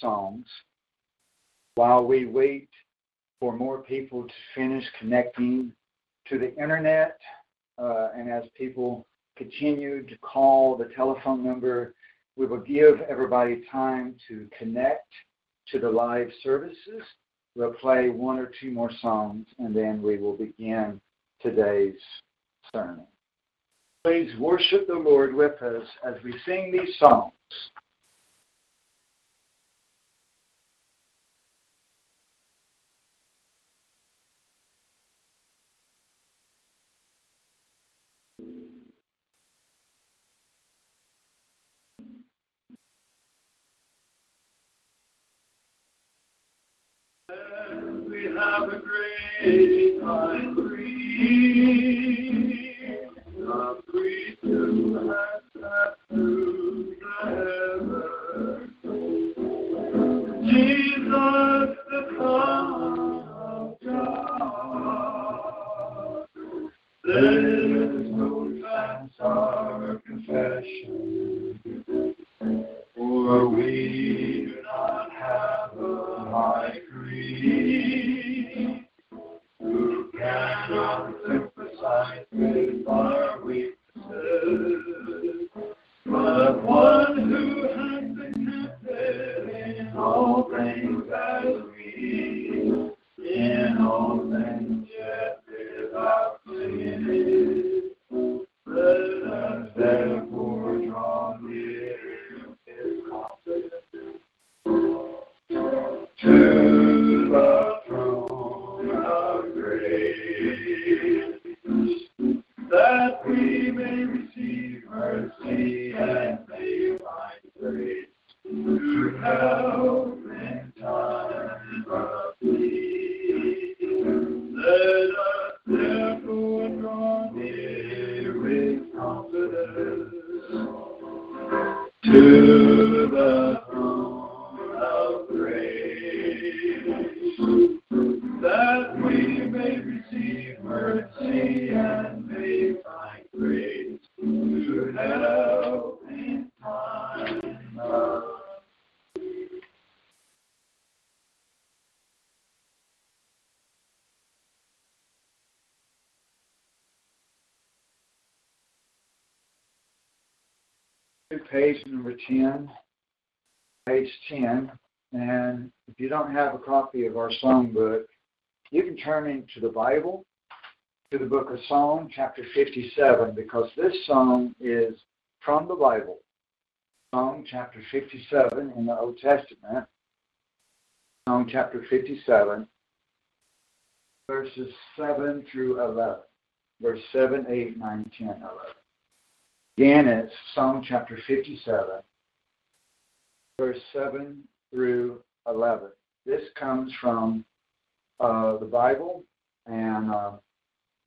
songs while we wait for more people to finish connecting to the internet. Uh, and as people continue to call the telephone number, we will give everybody time to connect to the live services. We'll play one or two more songs and then we will begin today's sermon. Please worship the Lord with us as we sing these songs. we have a great high priest, page number 10, page 10. And if you don't have a copy of our songbook, you can turn into the Bible, to the book of Psalm, chapter 57, because this song is from the Bible. Psalm chapter 57 in the Old Testament. Psalm chapter 57, verses 7 through 11. Verse 7, 8, 9, 10, 11. Again, it's Psalm chapter 57, verse 7 through 11. This comes from uh, the Bible, and uh,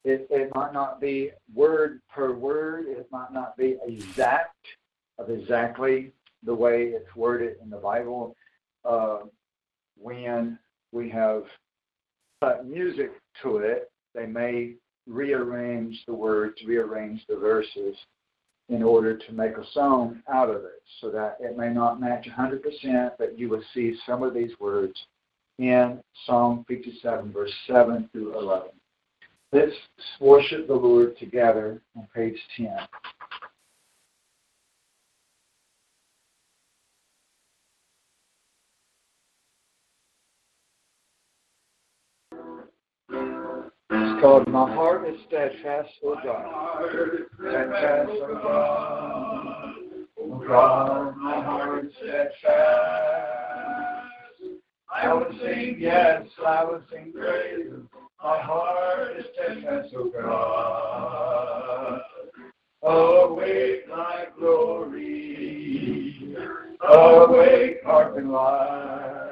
it, it might not be word per word, it might not be exact of exactly the way it's worded in the Bible. Uh, when we have music to it, they may rearrange the words, rearrange the verses in order to make a song out of it so that it may not match 100%, but you will see some of these words in Psalm 57, verse 7 through 11. Let's worship the Lord together on page 10. Called My Heart is Steadfast, O God. Steadfast, O God. O God, my heart is steadfast. I will sing, yes, I will sing praise. My heart is steadfast, O God. Awake thy glory. Awake, heart and life.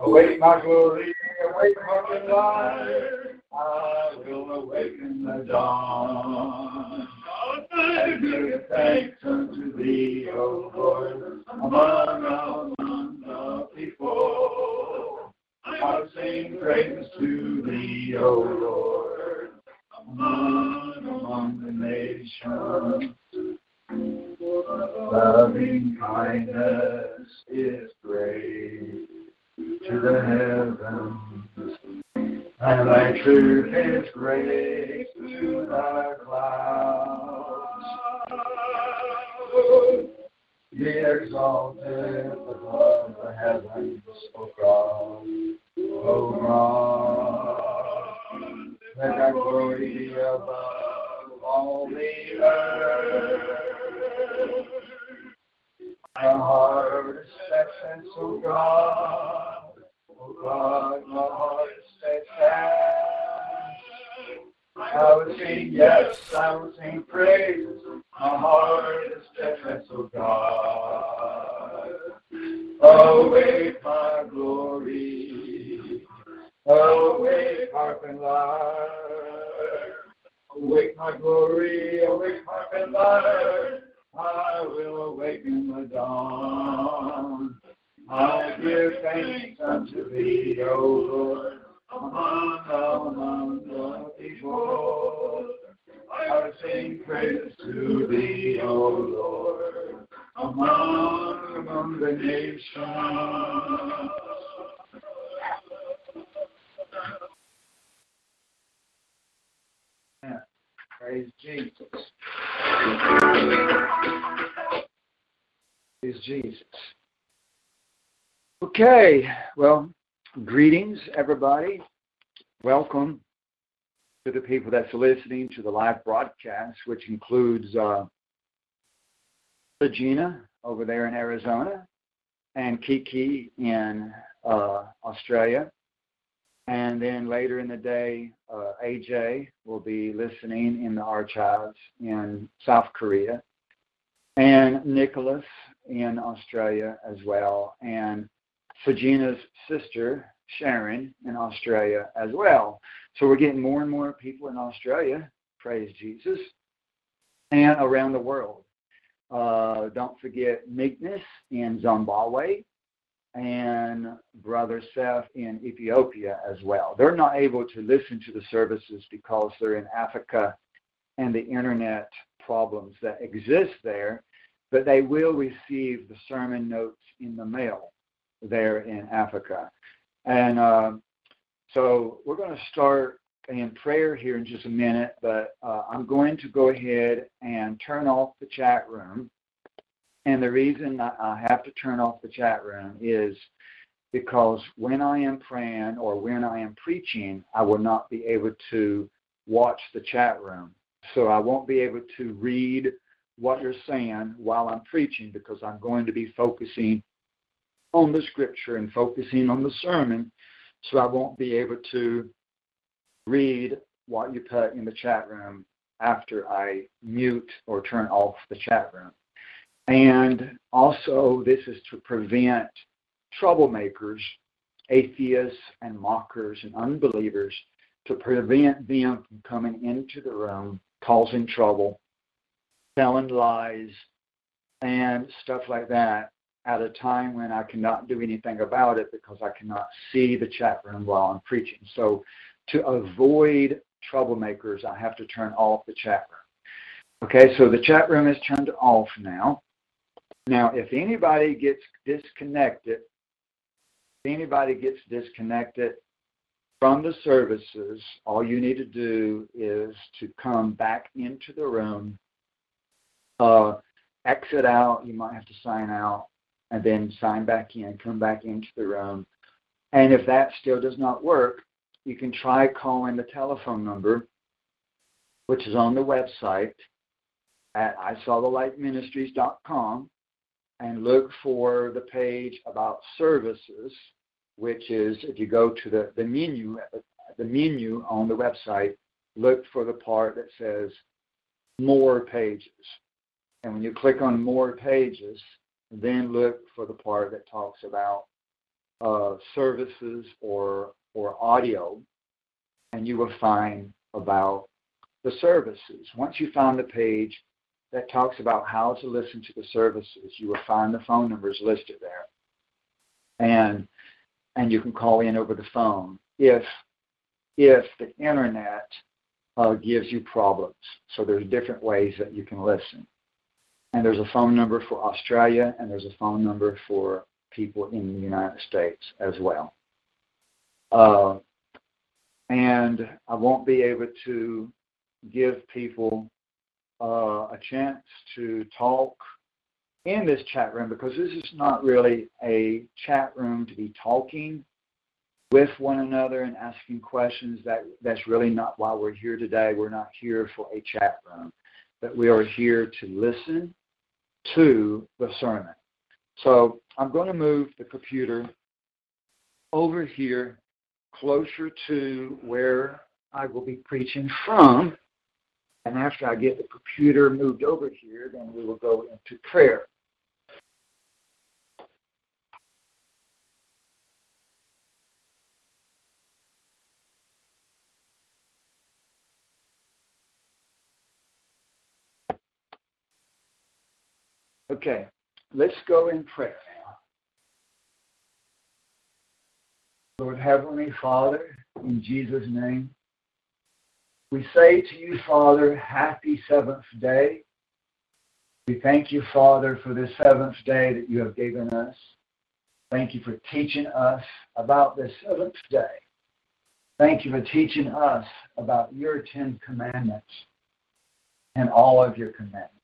Awake, my glory. Awake, heart and life. I will awaken the dawn. And give thanks unto thee, O Lord, among all. I'll sing praises to thee, O Lord, among, among the nations. Loving kindness is great to the heavens, and thy truth is great to the clouds. Be exalted above the heavens, everybody. Welcome to the people that's listening to the live broadcast, which includes uh, Regina over there in Arizona and Kiki in uh, Australia. And then later in the day, uh, AJ will be listening in the archives in South Korea, and Nicholas in Australia as well, and Fajina's sister, Sharon, in Australia as well. So we're getting more and more people in Australia, praise Jesus, and around the world. Uh, don't forget Meekness in Zimbabwe, and Brother Seth in Ethiopia as well. They're not able to listen to the services because they're in Africa and the internet problems that exist there, but they will receive the sermon notes in the mail there in Africa. And uh, so we're going to start in prayer here in just a minute, but uh, I'm going to go ahead and turn off the chat room And the reason I have to turn off the chat room is because when I am praying or when I am preaching, I will not be able to watch the chat room. So I won't be able to read what you're saying while I'm preaching because I'm going to be focusing on the scripture and focusing on the sermon. So I won't be able to read what you put in the chat room after I mute or turn off the chat room. And also, this is to prevent troublemakers, atheists, and mockers and unbelievers to prevent them from coming into the room, causing trouble, telling lies, and stuff like that at a time when I cannot do anything about it because I cannot see the chat room while I'm preaching. So, to avoid troublemakers, I have to turn off the chat room. Okay, so the chat room is turned off now. Now, if anybody gets disconnected, if anybody gets disconnected from the services, all you need to do is to come back into the room, uh, exit out. You might have to sign out and then sign back in, come back into the room. And if that still does not work, you can try calling the telephone number, which is on the website at isawthelightministries.com and look for the page about services, which is if you go to the, the menu, the menu on the website, look for the part that says more pages. And when you click on more pages, then look for the part that talks about uh, services or or audio, and you will find about the services. Once you find the page that talks about how to listen to the services, you will find the phone numbers listed there, and and you can call in over the phone if if the internet uh, gives you problems. So there's different ways that you can listen. And there's a phone number for Australia, and there's a phone number for people in the United States as well. Uh, and I won't be able to give people uh, a chance to talk in this chat room because this is not really a chat room to be talking with one another and asking questions. That that's really not why we're here today. We're not here for a chat room, but we are here to listen to the sermon. So I'm going to move the computer over here closer to where I will be preaching from. And after I get the computer moved over here, then we will go into prayer. Okay, let's go in prayer. Lord Heavenly Father, in Jesus' name, we say to you, Father, happy seventh day. We thank you, Father, for this seventh day that you have given us. Thank you for teaching us about this seventh day. Thank you for teaching us about your Ten Commandments and all of your commandments.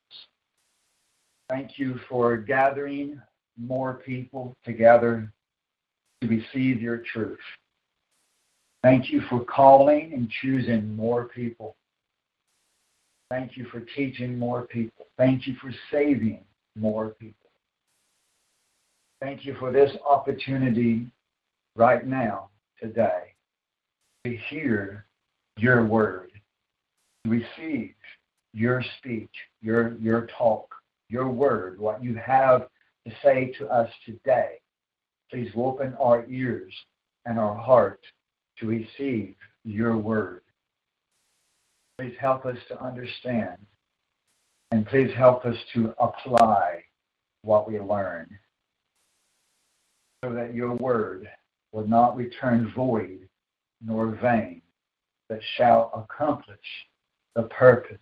Thank you for gathering more people together to receive your truth. Thank you for calling and choosing more people. Thank you for teaching more people. Thank you for saving more people. Thank you for this opportunity right now, today, to hear your word, receive your speech, your, your talk your word, what you have to say to us today. Please open our ears and our heart to receive your word. Please help us to understand and please help us to apply what we learn so that your word will not return void nor vain, but shall accomplish the purpose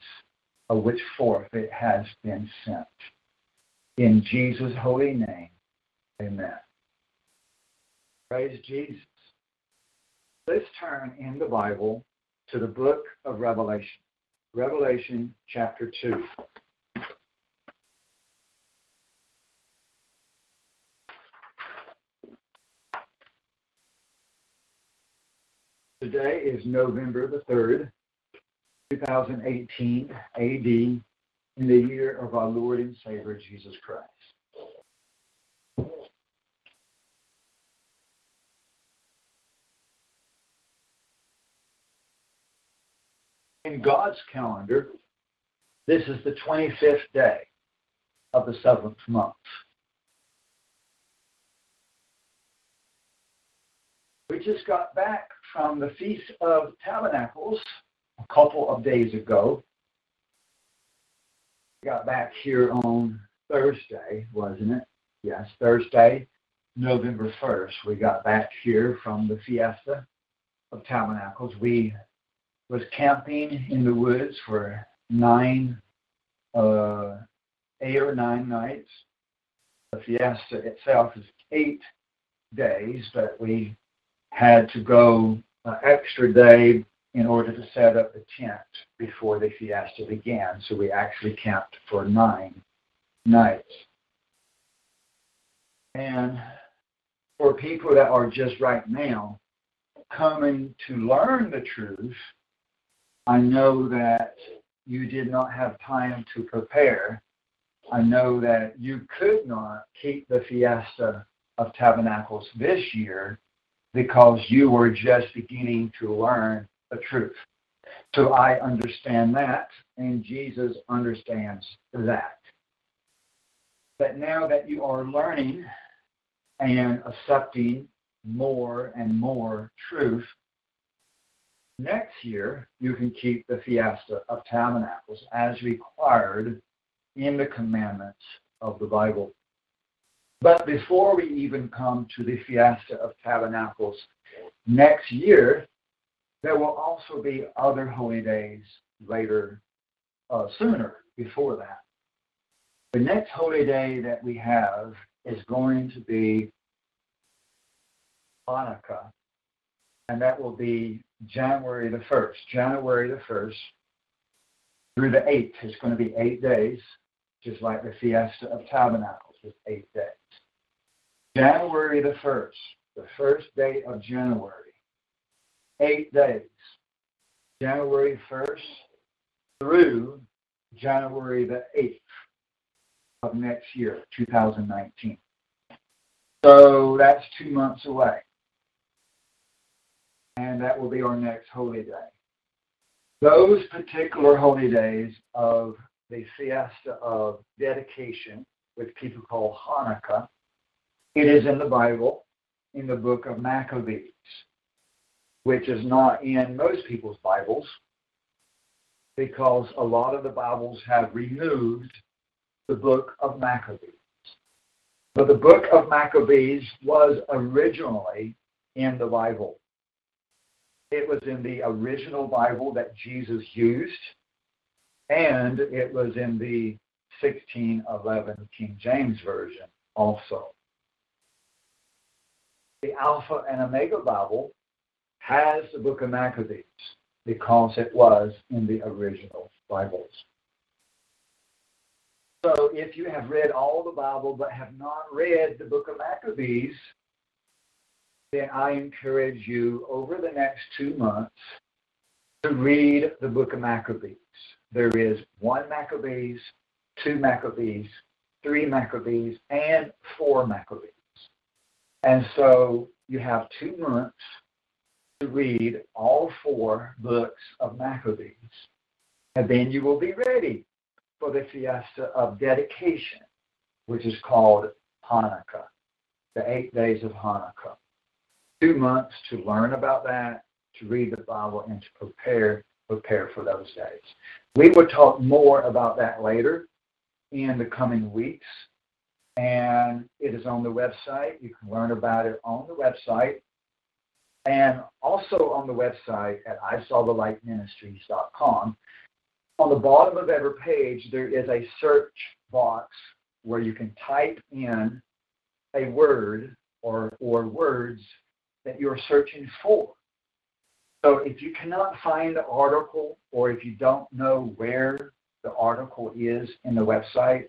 of which forth it has been sent. In Jesus' holy name, amen. Praise Jesus. Let's turn in the Bible to the book of Revelation, Revelation chapter 2. Today is November the 3rd, 2018 AD, in the year of our Lord and Savior Jesus Christ. In God's calendar, this is the 25th day of the seventh month. We just got back from the Feast of Tabernacles a couple of days ago. Got back here on Thursday, wasn't it? Yes, Thursday, November 1st. We got back here from the Fiesta of Tabernacles. We was camping in the woods for nine, uh, eight or nine nights. The Fiesta itself is eight days, but we had to go an extra day in order to set up the tent before the fiesta began. So we actually camped for nine nights. And for people that are just right now coming to learn the truth, I know that you did not have time to prepare. I know that you could not keep the fiesta of tabernacles this year because you were just beginning to learn the truth. So I understand that, and Jesus understands that. But now that you are learning and accepting more and more truth, next year you can keep the Fiesta of Tabernacles as required in the commandments of the Bible. But before we even come to the Fiesta of Tabernacles next year, there will also be other holy days later, uh, sooner before that. The next holy day that we have is going to be Hanukkah, and that will be January the 1st. January the 1st through the 8th. It's going to be eight days, just like the Fiesta of Tabernacles with eight days. January the 1st, the first day of January, eight days. January 1st through January the 8th of next year, 2019. So that's two months away. And that will be our next holy day. Those particular holy days of the fiesta of dedication, which people call Hanukkah, it is in the Bible, in the book of Maccabees, which is not in most people's Bibles because a lot of the Bibles have removed the book of Maccabees. But the book of Maccabees was originally in the Bible. It was in the original Bible that Jesus used, and it was in the 1611 King James Version also the Alpha and Omega Bible has the book of Maccabees because it was in the original Bibles. So if you have read all the Bible but have not read the book of Maccabees, then I encourage you over the next two months to read the book of Maccabees. There is one Maccabees, two Maccabees, three Maccabees, and four Maccabees. And so you have two months read all four books of Maccabees. And then you will be ready for the fiesta of dedication, which is called Hanukkah, the eight days of Hanukkah. Two months to learn about that, to read the Bible, and to prepare prepare for those days. We will talk more about that later in the coming weeks and it is on the website. You can learn about it on the website. And also on the website at IsawTheLightMinistries.com. On the bottom of every page, there is a search box where you can type in a word or, or words that you're searching for. So if you cannot find the article or if you don't know where the article is in the website,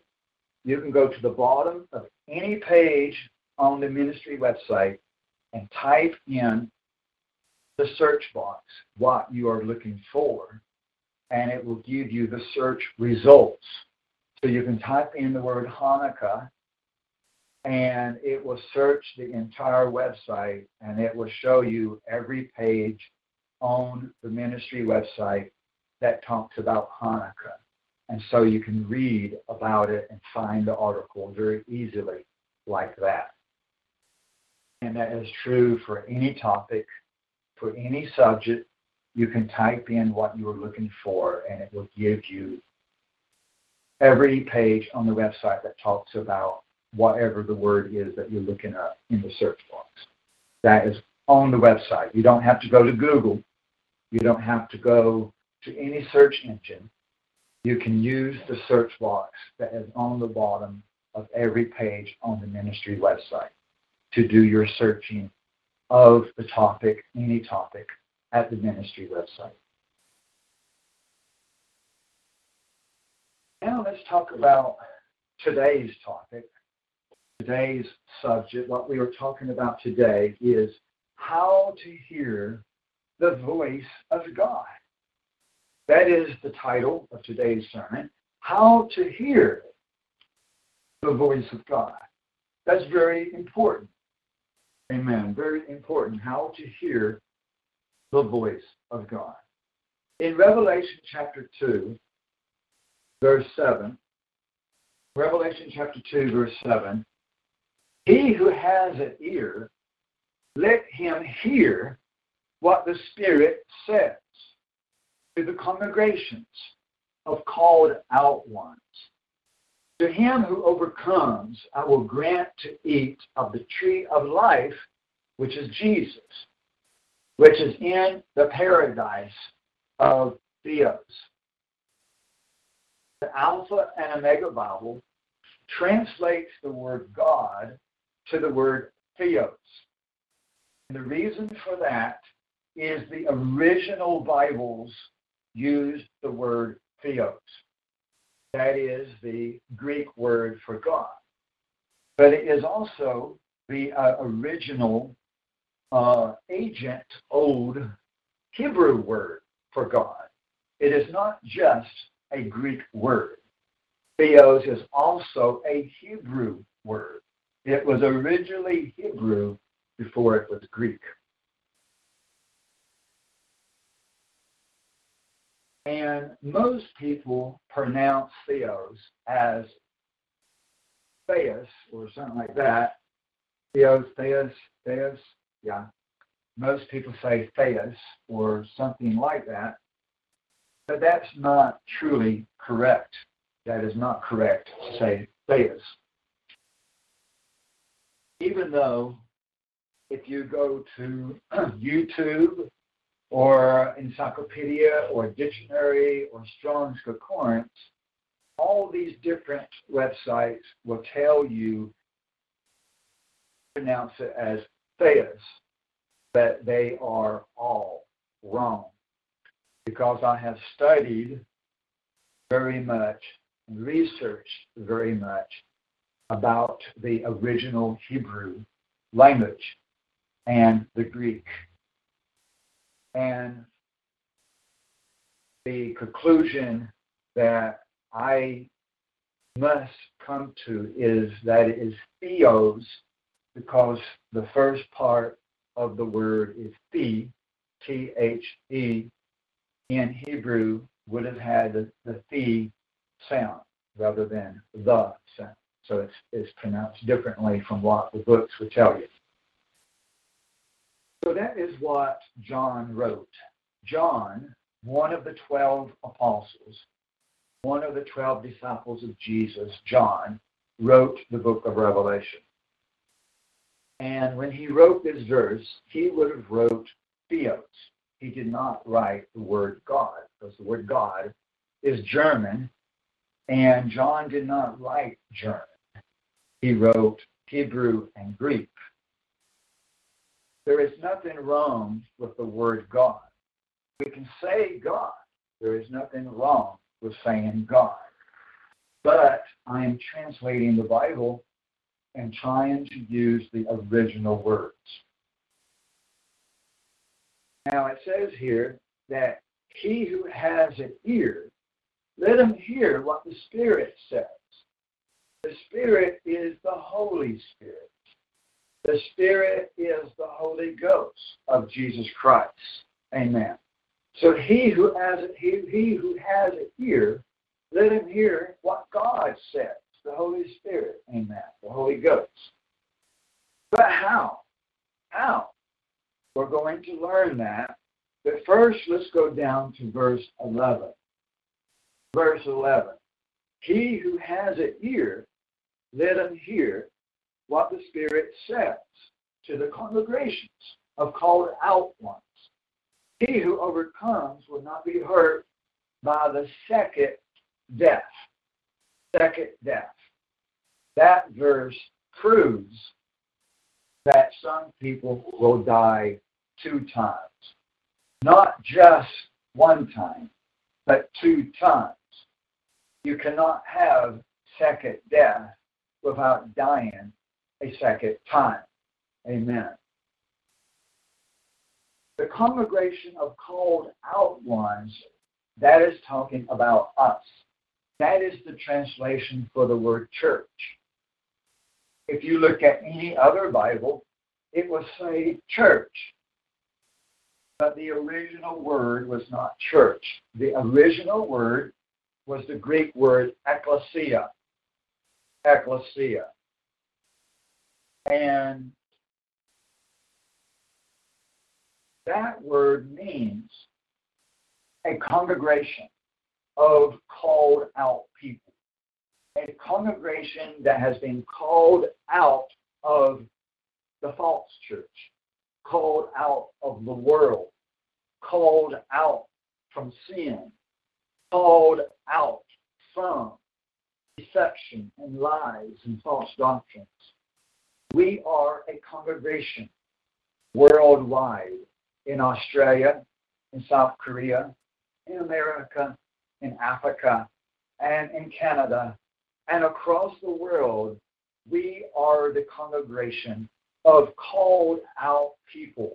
you can go to the bottom of any page on the ministry website and type in the search box what you are looking for, and it will give you the search results. So you can type in the word Hanukkah, and it will search the entire website, and it will show you every page on the ministry website that talks about Hanukkah. And so you can read about it and find the article very easily like that. And that is true for any topic, for any subject. You can type in what you are looking for, and it will give you every page on the website that talks about whatever the word is that you're looking up in the search box. That is on the website. You don't have to go to Google. You don't have to go to any search engine. You can use the search box that is on the bottom of every page on the ministry website to do your searching of the topic, any topic, at the ministry website. Now let's talk about today's topic, today's subject. What we are talking about today is how to hear the voice of God. That is the title of today's sermon How to Hear the Voice of God. That's very important. Amen. Very important how to hear the voice of God. In Revelation chapter 2, verse 7, Revelation chapter 2, verse 7, he who has an ear, let him hear what the Spirit says to the congregations of called out ones. To him who overcomes, I will grant to eat of the tree of life, which is Jesus, which is in the paradise of Theos. The Alpha and Omega Bible translates the word God to the word Theos. And the reason for that is the original Bibles used the word Theos. That is the Greek word for God. But it is also the uh, original uh, agent old Hebrew word for God. It is not just a Greek word. Theos is also a Hebrew word. It was originally Hebrew before it was Greek. And most people pronounce Theos as Theos or something like that. Theos, Theos, Theos, yeah. Most people say Theos or something like that. But that's not truly correct. That is not correct to say Theos. Even though if you go to YouTube or encyclopedia or dictionary or Strong's Concordance, all these different websites will tell you pronounce it as Theos, but they are all wrong. Because I have studied very much and researched very much about the original Hebrew language and the Greek and the conclusion that I must come to is that it is theos because the first part of the word is the, T H E, in Hebrew would have had the, the the sound rather than the sound. So it's, it's pronounced differently from what the books would tell you. So that is what John wrote. John, one of the 12 apostles, one of the 12 disciples of Jesus, John, wrote the book of Revelation. And when he wrote this verse, he would have wrote Theos. He did not write the word God, because the word God is German, and John did not write German. He wrote Hebrew and Greek. There is nothing wrong with the word God. We can say God. There is nothing wrong with saying God. But I am translating the Bible and trying to use the original words. Now it says here that he who has an ear, let him hear what the Spirit says. The Spirit is the Holy Spirit. The Spirit is the Holy Ghost of Jesus Christ. Amen. So he who has it, he, he who has an ear, let him hear what God says. The Holy Spirit. Amen. The Holy Ghost. But how? How? We're going to learn that. But first, let's go down to verse 11. Verse 11. He who has an ear, let him hear what the Spirit says to the congregations of called out ones. He who overcomes will not be hurt by the second death. Second death. That verse proves that some people will die two times. Not just one time, but two times. You cannot have second death without dying a second time. Amen. The congregation of called out ones, that is talking about us. That is the translation for the word church. If you look at any other Bible, it will say church. But the original word was not church. The original word was the Greek word ekklesia. Ekklesia. And that word means a congregation of called out people. A congregation that has been called out of the false church, called out of the world, called out from sin, called out from deception and lies and false doctrines. We are a congregation worldwide in Australia, in South Korea, in America, in Africa, and in Canada, and across the world. We are the congregation of called out people.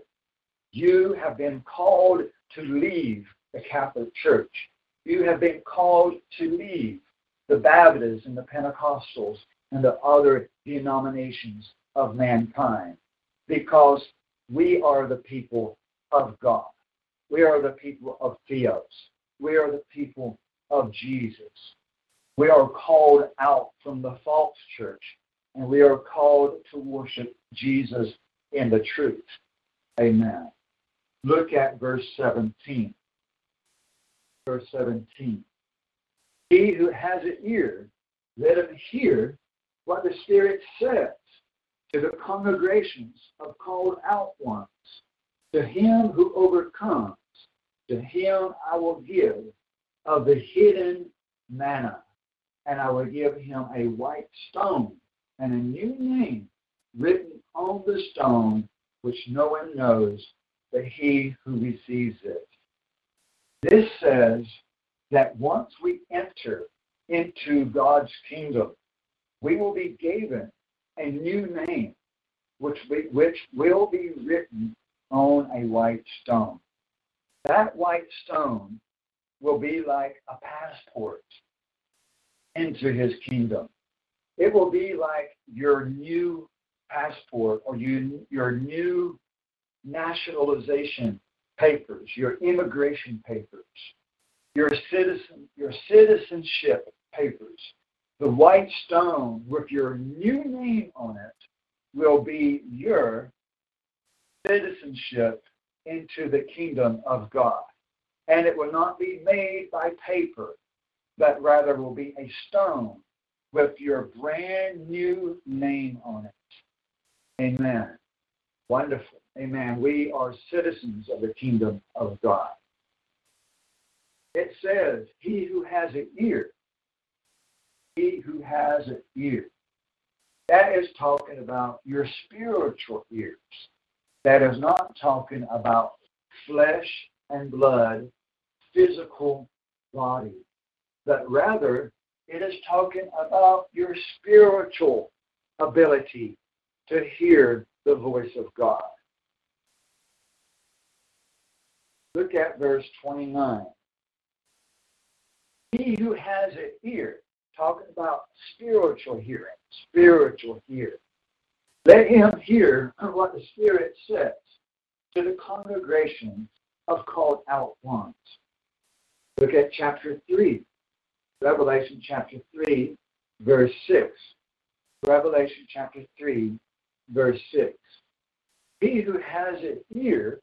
You have been called to leave the Catholic Church. You have been called to leave the Baptists and the Pentecostals and the other denominations of mankind because we are the people of God. We are the people of Theos. We are the people of Jesus. We are called out from the false church and we are called to worship Jesus in the truth. Amen. Look at verse 17. Verse 17. He who has an ear, let him hear what the Spirit says to the congregations of called out ones. To him who overcomes, to him I will give of the hidden manna, and I will give him a white stone and a new name written on the stone, which no one knows but he who receives it. This says that once we enter into God's kingdom, we will be given a new name, which, which will be written on a white stone. That white stone will be like a passport into his kingdom. It will be like your new passport or you, your new nationalization papers, your immigration papers, your citizen, your citizenship papers. The white stone with your new name on it will be your citizenship into the kingdom of God. And it will not be made by paper, but rather will be a stone with your brand new name on it. Amen. Wonderful. Amen. We are citizens of the kingdom of God. It says, He who has an ear, he who has an ear. That is talking about your spiritual ears. That is not talking about flesh and blood, physical body, but rather it is talking about your spiritual ability to hear the voice of God. Look at verse 29. He who has an ear, talking about spiritual hearing, spiritual hearing. Let him hear what the Spirit says to the congregation of called out ones. Look at chapter 3, Revelation chapter 3, verse 6. Revelation chapter 3, verse 6. He who has an ear,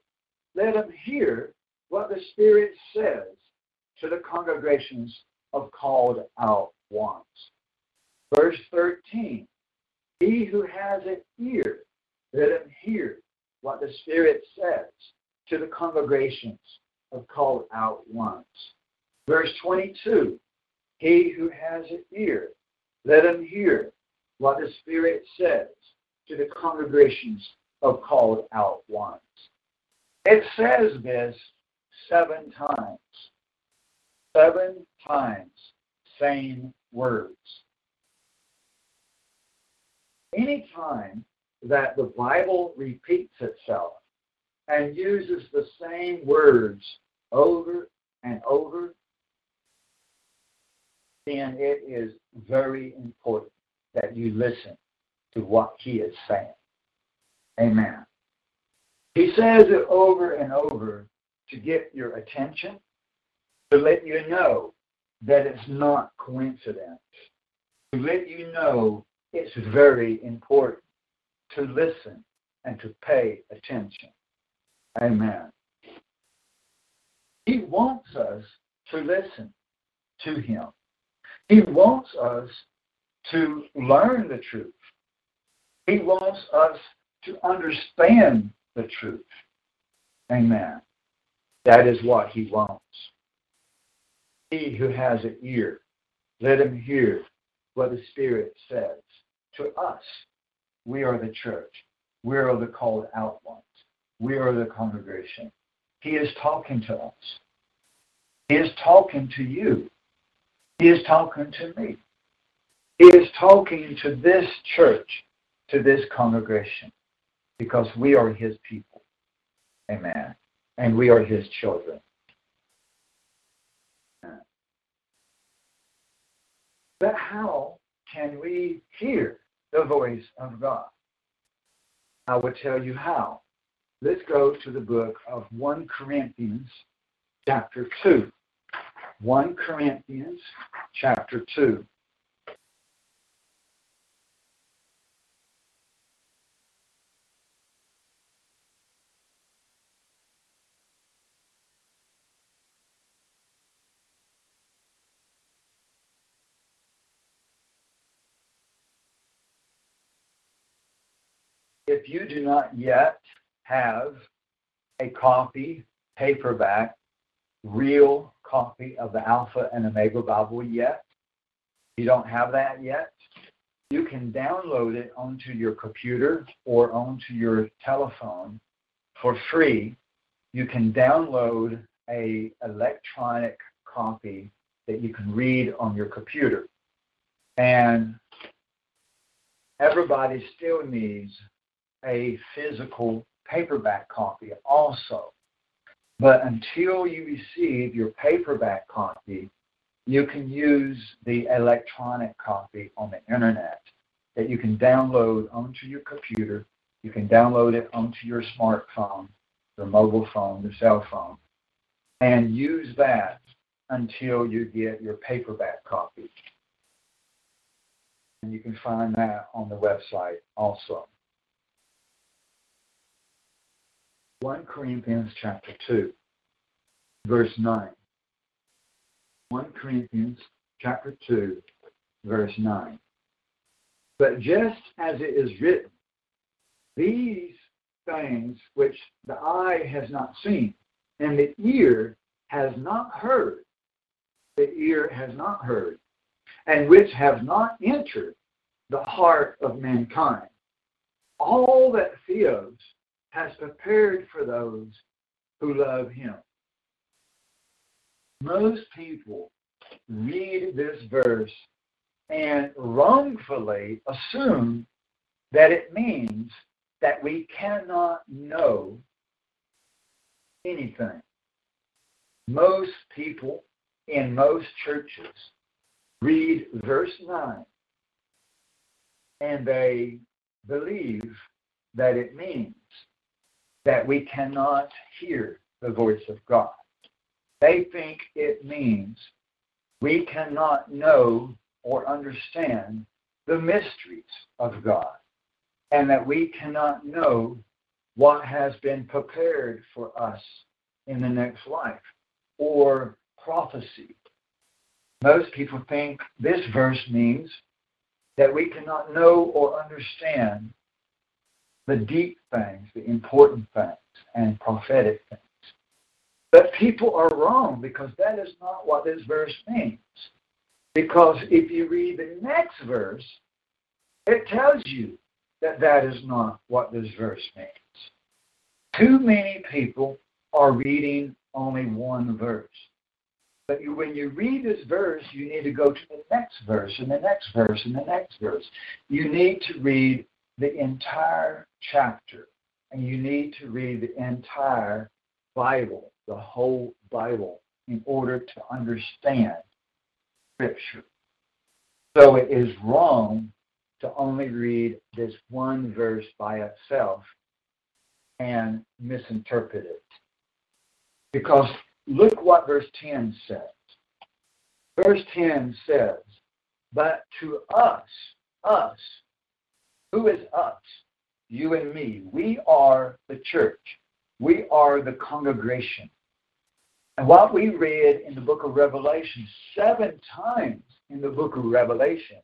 let him hear what the Spirit says to the congregations of called out ones. Verse 13. He who has an ear, let him hear what the Spirit says to the congregations of called out ones. Verse 22 He who has an ear, let him hear what the Spirit says to the congregations of called out ones. It says this seven times. Seven times, same words. Anytime that the Bible repeats itself and uses the same words over and over, then it is very important that you listen to what he is saying. Amen. He says it over and over to get your attention, to let you know that it's not coincidence, to let you know it's very important to listen and to pay attention. Amen. He wants us to listen to Him. He wants us to learn the truth. He wants us to understand the truth. Amen. That is what He wants. He who has an ear, let him hear what the Spirit says to us. We are the church. We are the called out ones. We are the congregation. He is talking to us. He is talking to you. He is talking to me. He is talking to this church, to this congregation, because we are His people. Amen. And we are His children. But how can we hear the voice of God? I will tell you how. Let's go to the book of 1 Corinthians, chapter 2. 1 Corinthians, chapter 2. If you do not yet have a copy, paperback, real copy of the Alpha and Omega Bible yet, you don't have that yet, you can download it onto your computer or onto your telephone for free. You can download a electronic copy that you can read on your computer. And everybody still needs a physical paperback copy also. But until you receive your paperback copy, you can use the electronic copy on the internet that you can download onto your computer. You can download it onto your smartphone, your mobile phone, your cell phone, and use that until you get your paperback copy. And you can find that on the website also. 1 Corinthians chapter 2, verse 9. 1 Corinthians chapter 2, verse 9. But just as it is written, these things which the eye has not seen and the ear has not heard, the ear has not heard, and which have not entered the heart of mankind. All that Theos has prepared for those who love him. Most people read this verse and wrongfully assume that it means that we cannot know anything. most people in most churches read verse 9 and they believe that it means that we cannot hear the voice of God. They think it means we cannot know or understand the mysteries of God and that we cannot know what has been prepared for us in the next life or prophecy. Most people think this verse means that we cannot know or understand the deep things, the important things, and prophetic things. But people are wrong because that is not what this verse means. Because if you read the next verse, it tells you that that is not what this verse means. Too many people are reading only one verse. But you, when you read this verse, you need to go to the next verse and the next verse and the next verse. You need to read the entire chapter, and you need to read the entire Bible, the whole Bible, in order to understand Scripture. So it is wrong to only read this one verse by itself and misinterpret it. Because look what verse 10 says. Verse 10 says, But to us, us, who is us? You and me. We are the church. We are the congregation. And what we read in the book of Revelation, seven times in the book of Revelation,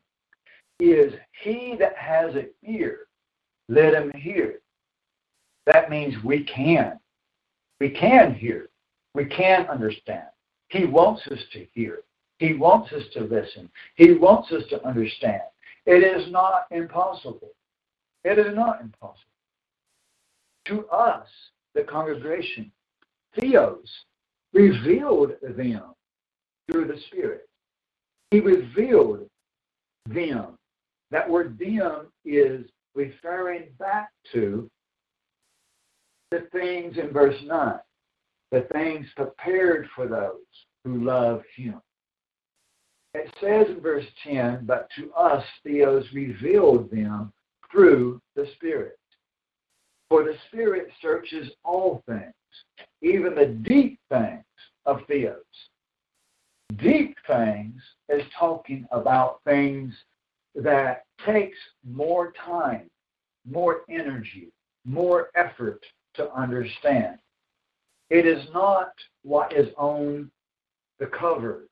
is he that has an ear, let him hear. That means we can. We can hear. We can understand. He wants us to hear. He wants us to listen. He wants us to understand. It is not impossible. It is not impossible. To us, the congregation, Theos revealed them through the Spirit. He revealed them. That word them is referring back to the things in verse 9, the things prepared for those who love him. It says in verse 10, but to us Theos revealed them through the Spirit. For the Spirit searches all things, even the deep things of Theos. Deep things is talking about things that takes more time, more energy, more effort to understand. It is not what is on the cover.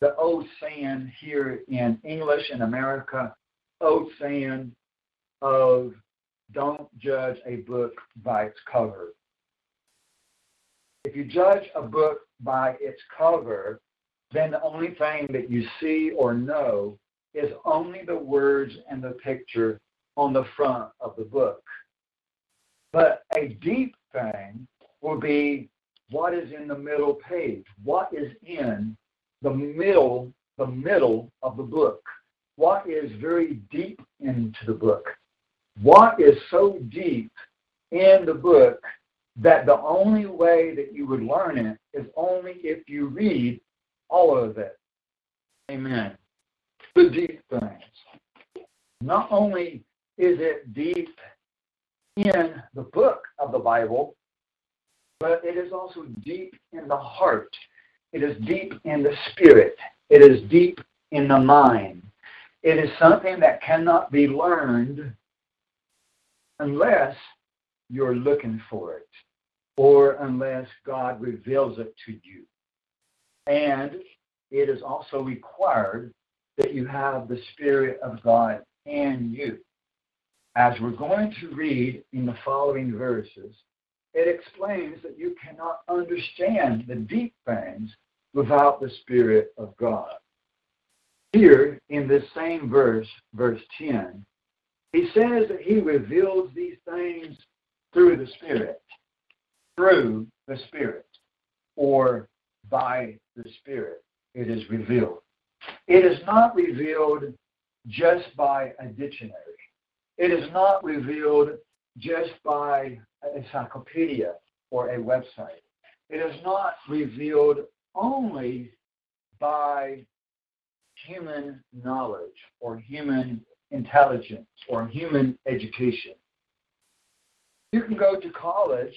The old saying here in English in America, old saying of don't judge a book by its cover. If you judge a book by its cover, then the only thing that you see or know is only the words and the picture on the front of the book. But a deep thing will be what is in the middle page, what is in the middle, the middle of the book, what is very deep into the book, what is so deep in the book that the only way that you would learn it is only if you read all of it. Amen. The deep things. Not only is it deep in the book of the Bible, but it is also deep in the heart. It is deep in the spirit. It is deep in the mind. It is something that cannot be learned unless you're looking for it or unless God reveals it to you. And it is also required that you have the Spirit of God in you. As we're going to read in the following verses, it explains that you cannot understand the deep things without the Spirit of God. Here in this same verse, verse 10, he says that he reveals these things through the Spirit, through the Spirit, or by the Spirit. It is revealed. It is not revealed just by a dictionary. It is not revealed just by an encyclopedia or a website. It is not revealed only by human knowledge or human intelligence or human education. You can go to college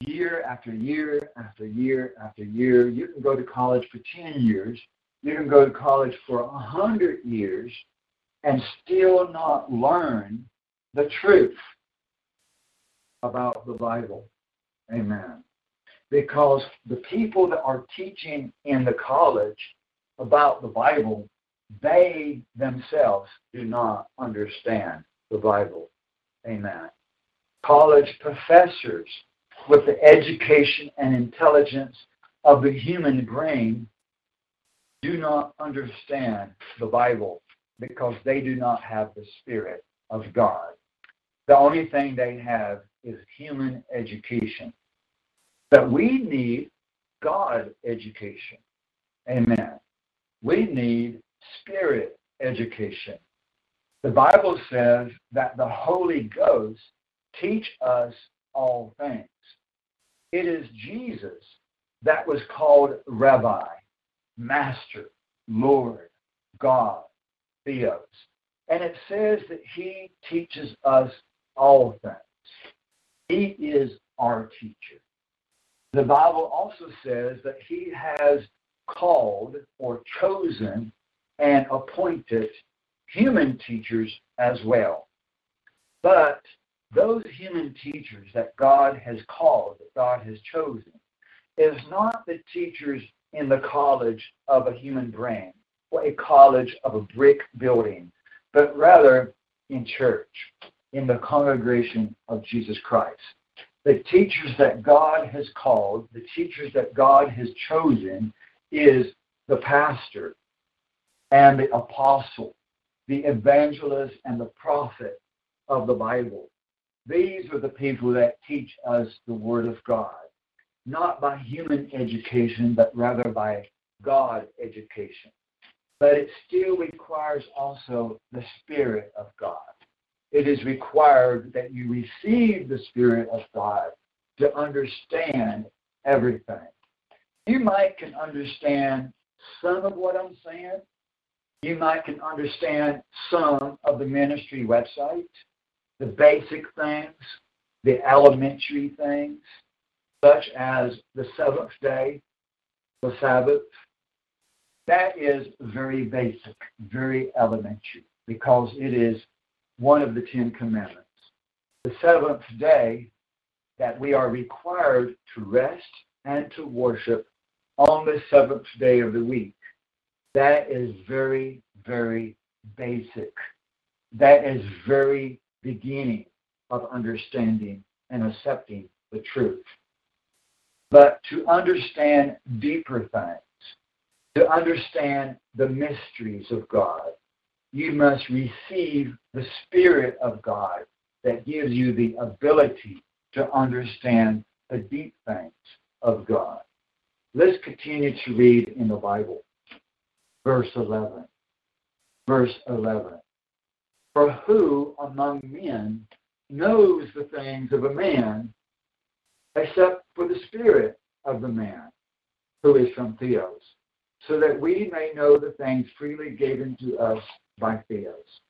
year after year after year after year. You can go to college for 10 years. You can go to college for 100 years and still not learn the truth about the Bible. Amen. Because the people that are teaching in the college about the Bible, they themselves do not understand the Bible. Amen. College professors with the education and intelligence of the human brain do not understand the Bible because they do not have the Spirit of God. The only thing they have is human education. But we need God education. Amen. We need spirit education. The Bible says that the Holy Ghost teach us all things. It is Jesus that was called Rabbi, Master, Lord, God, Theos. And it says that he teaches us all things. He is our teacher. The Bible also says that he has called or chosen and appointed human teachers as well. But those human teachers that God has called, that God has chosen, is not the teachers in the college of a human brain or a college of a brick building, but rather in church, in the congregation of Jesus Christ. The teachers that God has called, the teachers that God has chosen, is the pastor and the apostle, the evangelist and the prophet of the Bible. These are the people that teach us the Word of God, not by human education, but rather by God education. But it still requires also the Spirit of God. It is required that you receive the Spirit of God to understand everything. You might can understand some of what I'm saying. You might can understand some of the ministry website the basic things, the elementary things, such as the seventh day, the Sabbath. That is very basic, very elementary, because it is one of the Ten Commandments. The seventh day, that we are required to rest and to worship on the seventh day of the week. That is very, very basic. That is very beginning of understanding and accepting the truth. But to understand deeper things, to understand the mysteries of God, you must receive the Spirit of God that gives you the ability to understand the deep things of God. Let's continue to read in the Bible. Verse 11. Verse 11. For who among men knows the things of a man except for the spirit of the man who is from Theos, so that we may know the things freely given to us by Theos.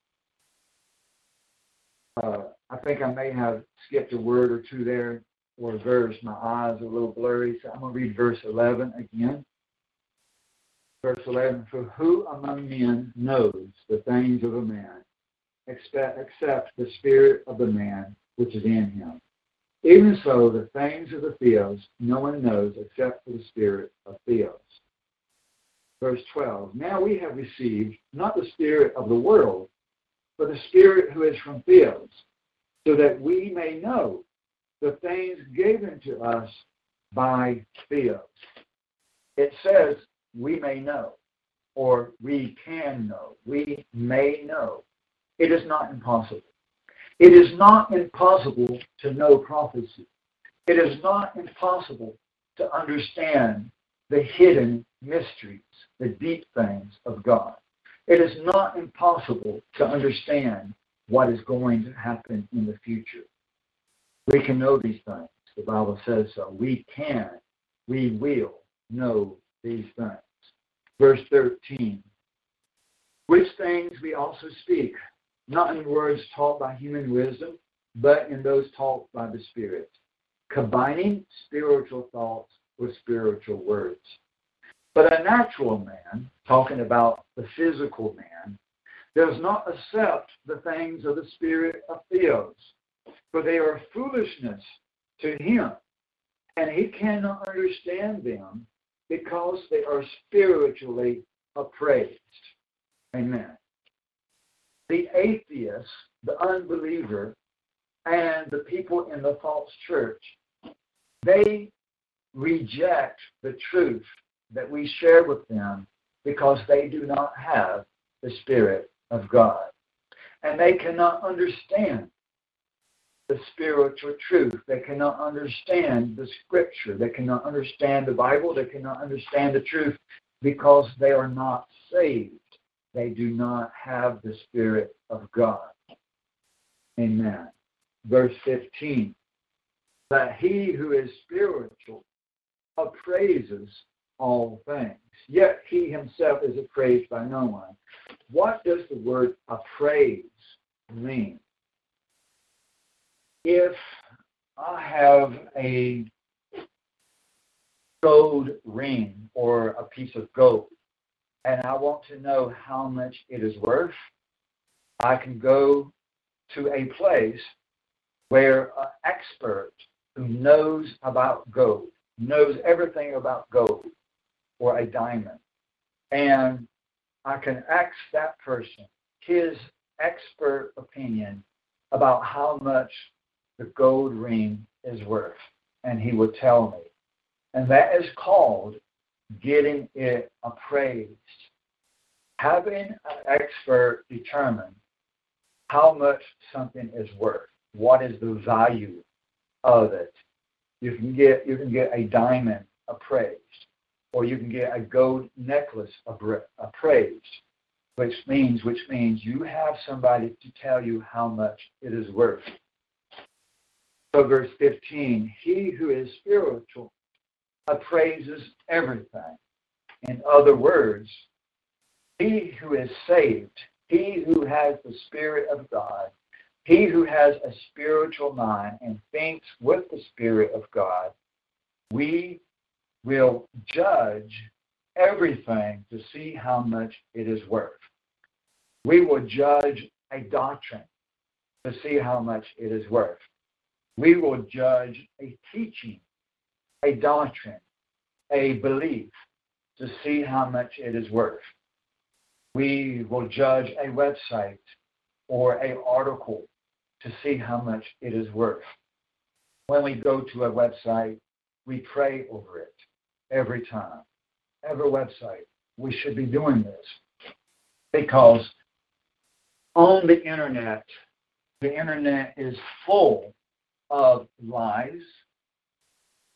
Uh, I think I may have skipped a word or two there or a verse. My eyes are a little blurry, so I'm going to read verse 11 again. Verse 11 For who among men knows the things of a man except, the spirit of the man which is in him. Even so, the things of the Theos no one knows except for the spirit of Theos. Verse 12 Now we have received not the spirit of the world, but the spirit who is from Theos, so that we may know the things given to us by Theos. It says we may know, or we can know, we may know. It is not impossible. It is not impossible to know prophecy. It is not impossible to understand the hidden mysteries, the deep things of God. It is not impossible to understand what is going to happen in the future. We can know these things. The Bible says so. We can, we will know these things. Verse 13. Which things we also speak, not in words taught by human wisdom, but in those taught by the Spirit, combining spiritual thoughts with spiritual words. But a natural man, talking about the physical man, does not accept the things of the spirit of theos, for they are foolishness to him, and he cannot understand them because they are spiritually appraised. Amen. The atheist, the unbeliever, and the people in the false church, they reject the truth that we share with them because they do not have the Spirit of God. And they cannot understand the spiritual truth. They cannot understand the scripture. They cannot understand the Bible. They cannot understand the truth because they are not saved. They do not have the Spirit of God. Amen. Verse 15 that he who is spiritual appraises all things, yet he himself is appraised by no one. What does the word appraise mean? If I have a gold ring or a piece of gold and I want to know how much it is worth, I can go to a place where an expert who knows about gold, knows everything about gold or a diamond, and I can ask that person his expert opinion about how much the gold ring is worth, and he would tell me. And that is called getting it appraised. Having an expert determine how much something is worth, what is the value of it. You can get you can get a diamond appraised, or you can get a gold necklace appraised, which means which means you have somebody to tell you how much it is worth. So verse 15, he who is spiritual appraises everything. In other words, he who is saved, he who has the Spirit of God, he who has a spiritual mind and thinks with the Spirit of God, we will judge everything to see how much it is worth. We will judge a doctrine to see how much it is worth. We will judge a teaching, a doctrine, a belief to see how much it is worth. We will judge a website or a article to see how much it is worth. When we go to a website, we pray over it every time. Every website, we should be doing this because on the internet, the internet is full of lies,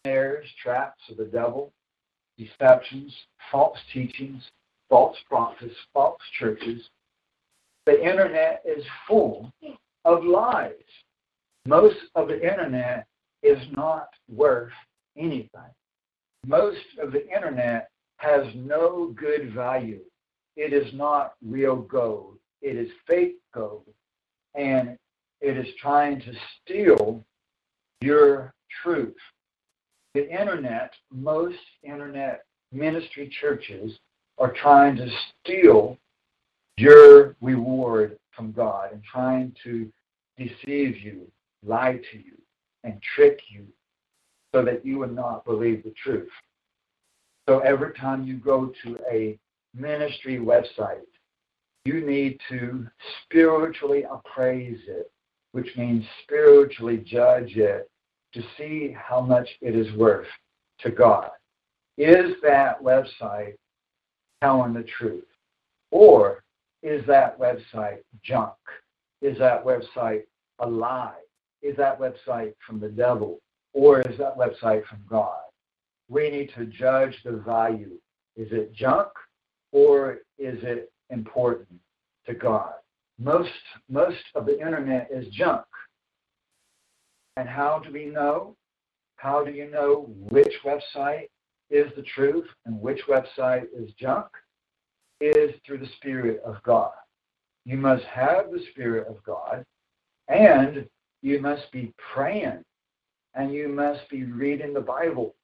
snares, traps of the devil, deceptions, false teachings, false prophets, false churches. The internet is full of lies. Most of the internet is not worth anything. Most of the internet has no good value. It is not real gold. It is fake gold. And it is trying to steal your truth. The internet, most internet ministry churches are trying to steal your reward from God and trying to deceive you, lie to you, and trick you so that you would not believe the truth. So every time you go to a ministry website, you need to spiritually appraise it, which means spiritually judge it to see how much it is worth to God. Is that website telling the truth? Or is that website junk? Is that website a lie? Is that website from the devil? Or is that website from God? We need to judge the value. Is it junk or is it important to God? Most, most of the internet is junk. And how do we know? How do you know which website is the truth and which website is junk? Is through the Spirit of God. You must have the Spirit of God, and you must be praying, and you must be reading the Bible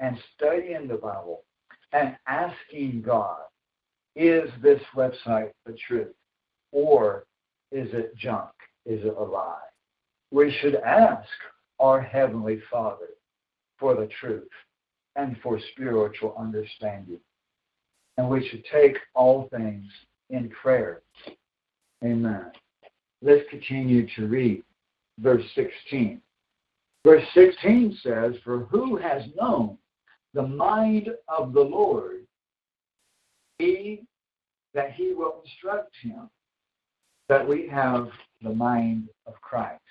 and studying the Bible and asking God, is this website the truth? Or is it junk? Is it a lie? We should ask our Heavenly Father for the truth and for spiritual understanding. And we should take all things in prayer. Amen. Let's continue to read verse 16. Verse 16 says, For who has known the mind of the Lord, he that he will instruct him, that we have the mind of Christ.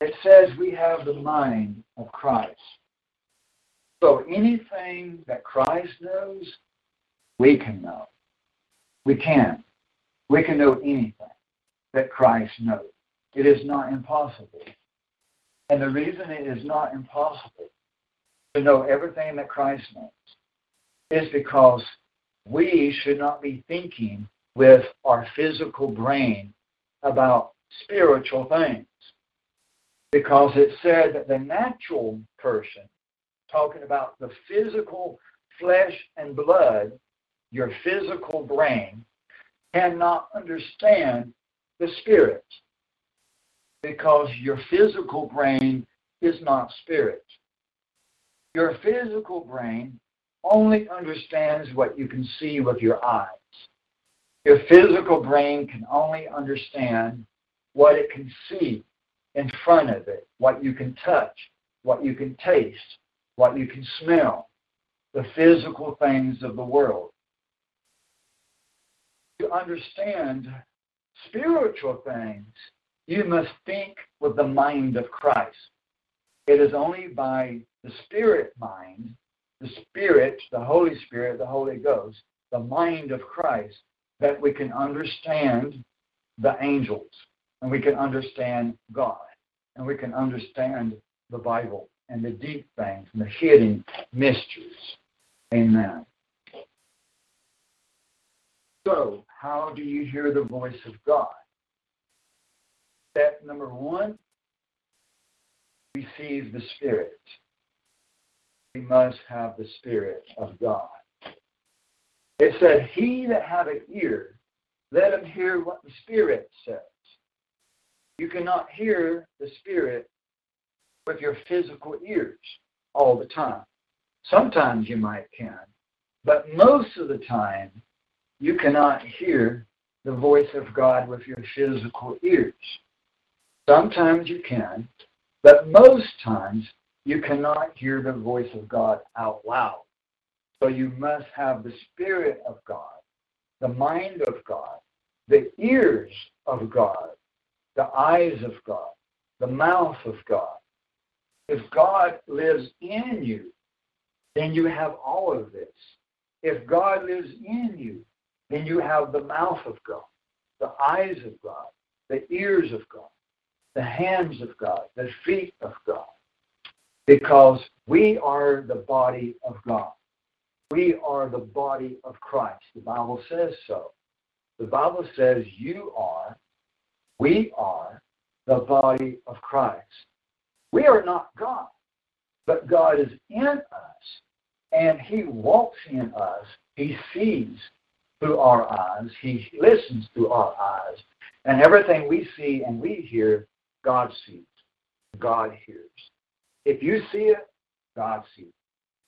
It says we have the mind of Christ. So anything that Christ knows, we can know. We can. We can know anything that Christ knows. It is not impossible. And the reason it is not impossible to know everything that Christ knows is because we should not be thinking with our physical brain about spiritual things. Because it said that the natural person, talking about the physical flesh and blood, your physical brain, cannot understand the spirit. Because your physical brain is not spirit. Your physical brain only understands what you can see with your eyes. Your physical brain can only understand what it can see in front of it, what you can touch, what you can taste, what you can smell, the physical things of the world. To understand spiritual things, you must think with the mind of Christ. It is only by the spirit mind, the Spirit, the Holy Spirit, the Holy Ghost, the mind of Christ, that we can understand the angels and we can understand God and we can understand the Bible and the deep things and the hidden mysteries. Amen. So, how do you hear the voice of God? Step number one receive the Spirit. We must have the Spirit of God. It said, He that have an ear, let him hear what the Spirit says. You cannot hear the Spirit with your physical ears all the time. Sometimes you might can, but most of the time you cannot hear the voice of God with your physical ears. Sometimes you can, but most times you cannot hear the voice of God out loud. So you must have the Spirit of God, the mind of God, the ears of God, the eyes of God, the mouth of God. If God lives in you, then you have all of this. If God lives in you, then you have the mouth of God, the eyes of God, the ears of God, the hands of God, the feet of God. Because we are the body of God. We are the body of Christ. The Bible says so. The Bible says you are, we are the body of Christ. We are not God, but God is in us, and He walks in us. He sees through our eyes, He listens through our eyes, and everything we see and we hear God sees, God hears. If you see it, God sees.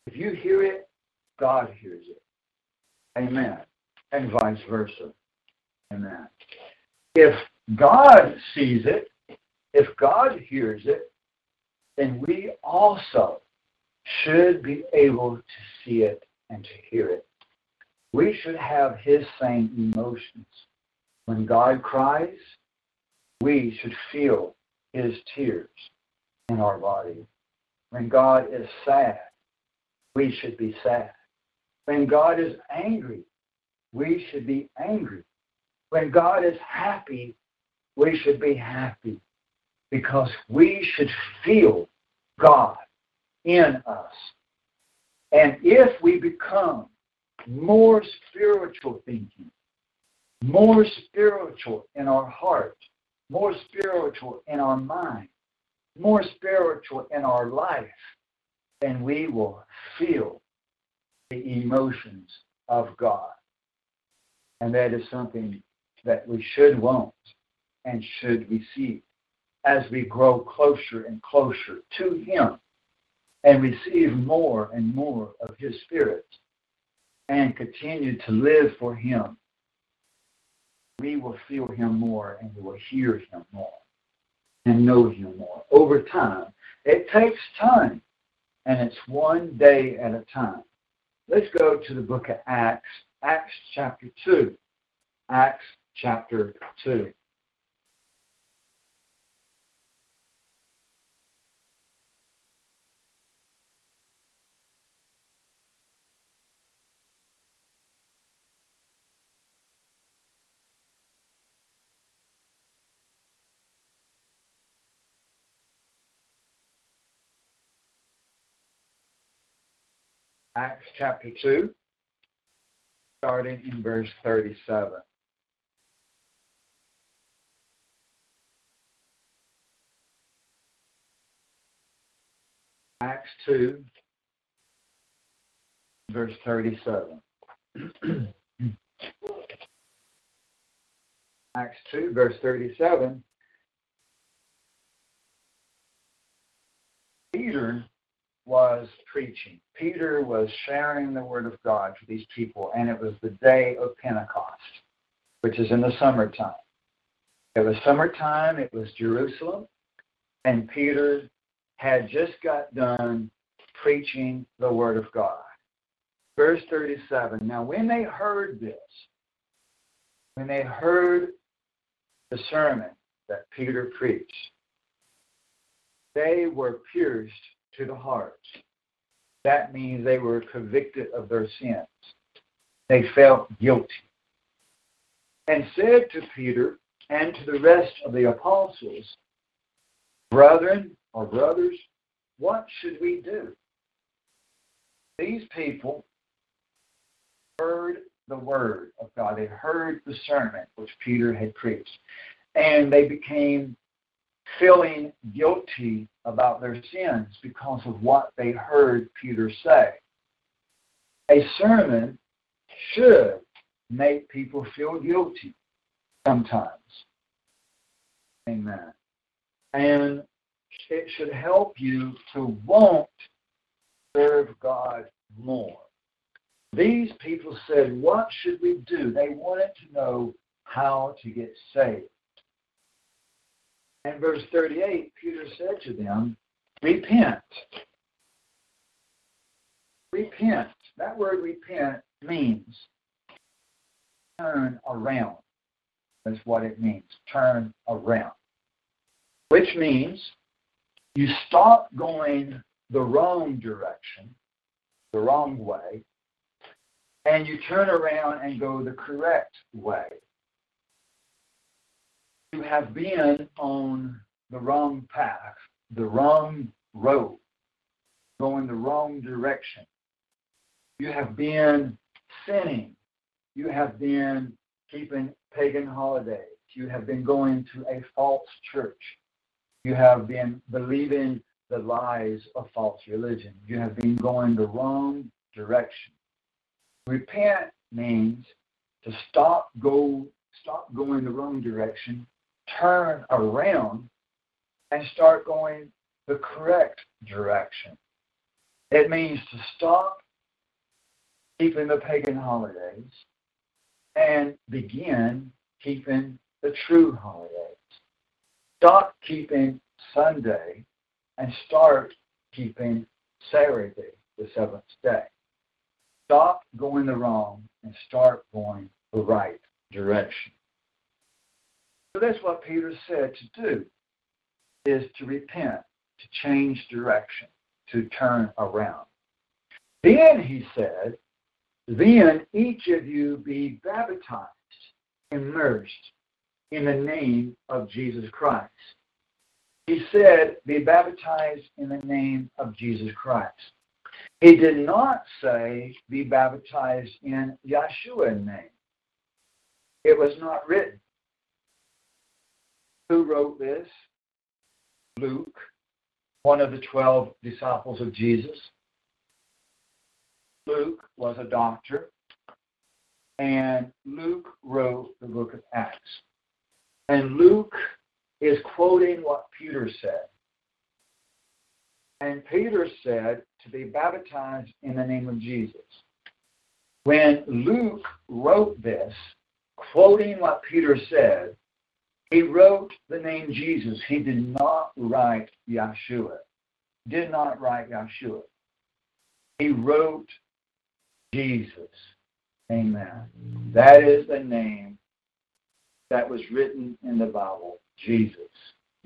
If you hear it, God hears it. Amen. And vice versa. Amen. If God sees it, if God hears it, then we also should be able to see it and to hear it. We should have his same emotions. When God cries, we should feel his tears in our body. When God is sad, we should be sad. When God is angry, we should be angry. When God is happy, we should be happy because we should feel God in us. And if we become more spiritual thinking, more spiritual in our heart, more spiritual in our mind, more spiritual in our life, and we will feel the emotions of God. And that is something that we should want and should receive as we grow closer and closer to Him and receive more and more of His Spirit and continue to live for Him. We will feel Him more and we will hear Him more and know Him more over time. It takes time and it's one day at a time. Let's go to the book of Acts, Acts chapter 2. Acts chapter 2. Acts chapter 2, starting in verse 37. Acts 2, verse 37. Acts 2, verse 37. Peter was preaching. Peter was sharing the word of God to these people, and it was the day of Pentecost, which is in the summertime. It was summertime, it was Jerusalem, and Peter had just got done preaching the word of God. Verse 37 Now, when they heard this, when they heard the sermon that Peter preached, they were pierced to the heart. That means they were convicted of their sins. They felt guilty. And said to Peter and to the rest of the apostles, Brethren or brothers, what should we do? These people heard the word of God. They heard the sermon which Peter had preached. And they became feeling guilty about their sins because of what they heard Peter say. A sermon should make people feel guilty sometimes. Amen. And it should help you to want to serve God more. These people said, What should we do? They wanted to know how to get saved. And verse 38, Peter said to them, Repent. Repent. That word repent means turn around. That's what it means. Turn around. Which means you stop going the wrong direction, the wrong way, and you turn around and go the correct way you have been on the wrong path, the wrong road, going the wrong direction. You have been sinning. You have been keeping pagan holidays. You have been going to a false church. You have been believing the lies of false religion. You have been going the wrong direction. Repent means to stop go stop going the wrong direction turn around and start going the correct direction. It means to stop keeping the pagan holidays and begin keeping the true holidays. Stop keeping Sunday and start keeping Saturday, the seventh day. Stop going the wrong and start going the right direction. So that's what Peter said to do, is to repent, to change direction, to turn around. Then he said, then each of you be baptized, immersed in the name of Jesus Christ, He said, be baptized in the name of Jesus Christ. He did not say, be baptized in Yeshua's name. It was not written. Who wrote this? Luke, one of the 12 disciples of Jesus. Luke was a doctor, and Luke wrote the book of Acts. And Luke is quoting what Peter said. And Peter said to be baptized in the name of Jesus. When Luke wrote this, quoting what Peter said, he wrote the name Jesus. He did not write Yeshua. Did not write Yeshua. He wrote Jesus. Amen. That is the name that was written in the Bible, Jesus,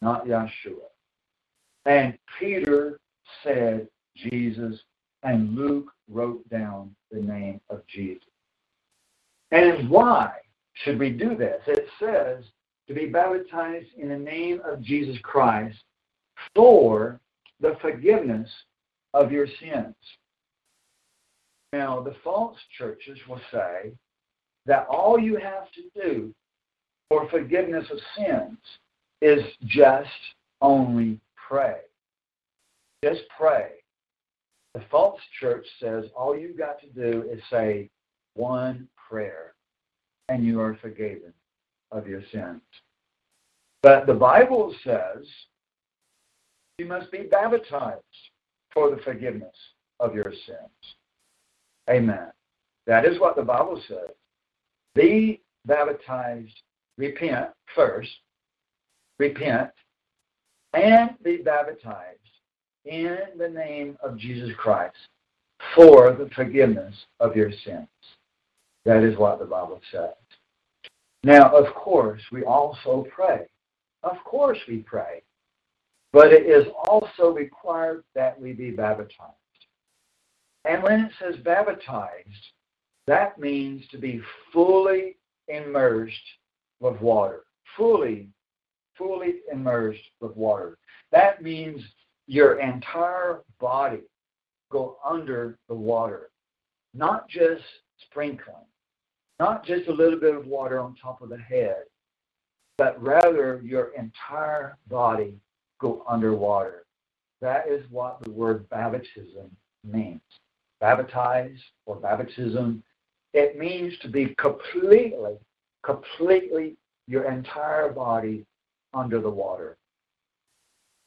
not Yeshua. And Peter said Jesus, and Luke wrote down the name of Jesus. And why should we do this? It says to be baptized in the name of Jesus Christ for the forgiveness of your sins. Now, the false churches will say that all you have to do for forgiveness of sins is just only pray. Just pray. The false church says all you've got to do is say one prayer and you are forgiven of your sins. But the Bible says you must be baptized for the forgiveness of your sins. Amen. That is what the Bible says. Be baptized, repent first, repent, and be baptized in the name of Jesus Christ for the forgiveness of your sins. That is what the Bible says. Now, of course, we also pray. Of course, we pray. But it is also required that we be baptized. And when it says baptized, that means to be fully immersed with water. Fully, fully immersed with water. That means your entire body go under the water, not just sprinkling, not just a little bit of water on top of the head, but rather your entire body go underwater. That is what the word baptism means. Baptize or baptism, it means to be completely, completely your entire body under the water.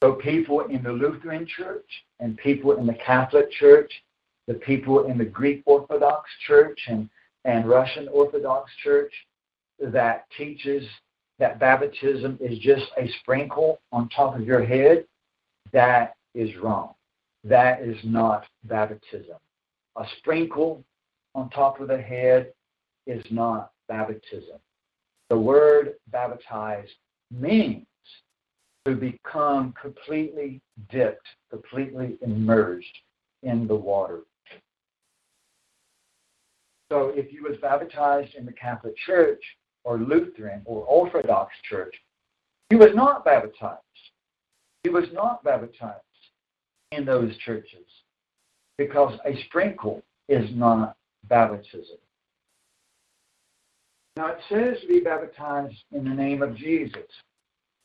So people in the Lutheran Church and people in the Catholic Church, the people in the Greek Orthodox Church and, and Russian Orthodox Church that teaches that baptism is just a sprinkle on top of your head, that is wrong. That is not baptism. A sprinkle on top of the head is not baptism. The word baptize means to become completely dipped, completely immersed in the water. So if you was baptized in the Catholic Church or Lutheran or Orthodox Church, you was not baptized. You was not baptized in those churches because a sprinkle is not baptism. Now it says be baptized in the name of Jesus.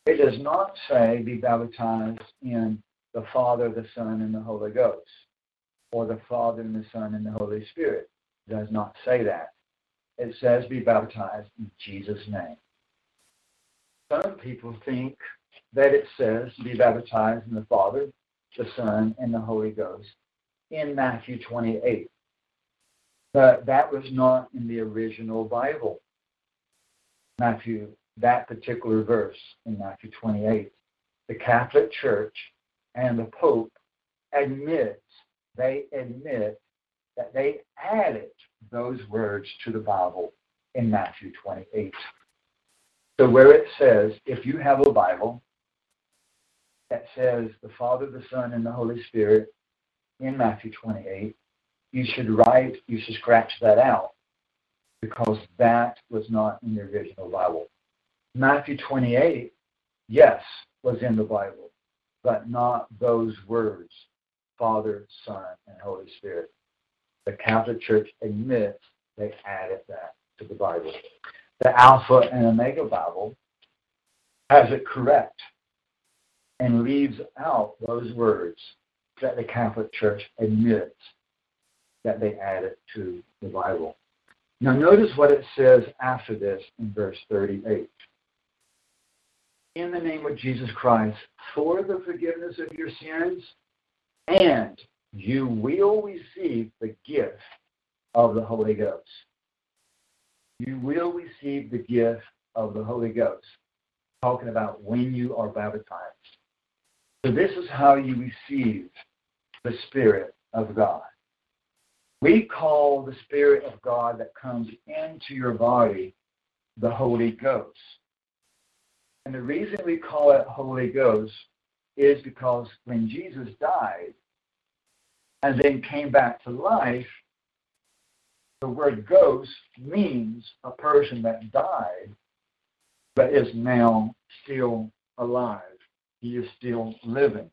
It does not say be baptized in the Father, the Son, and the Holy Ghost, or the Father and the Son and the Holy Spirit. Does not say that. It says be baptized in Jesus' name. Some people think that it says be baptized in the Father, the Son, and the Holy Ghost in Matthew 28. But that was not in the original Bible. Matthew that particular verse in Matthew 28. The Catholic Church and the Pope admits, they admit that they added those words to the Bible in Matthew 28. So where it says, if you have a Bible that says the Father, the Son, and the Holy Spirit in Matthew 28, you should write, you should scratch that out because that was not in the original Bible. Matthew 28, yes, was in the Bible. but not those words, Father, Son, and Holy Spirit. The Catholic Church admits they added that to the Bible. The Alpha and Omega Bible has it correct and leaves out those words that the Catholic Church admits that they added to the Bible. Now, notice what it says after this in verse 38. In the name of Jesus Christ, for the forgiveness of your sins, and you will receive the gift of the Holy Ghost. You will receive the gift of the Holy Ghost. Talking about when you are baptized. So, this is how you receive the Spirit of God. We call the Spirit of God that comes into your body the Holy Ghost. And the reason we call it Holy Ghost is because when Jesus died and then came back to life, the word ghost means a person that died but is now still alive. He is still living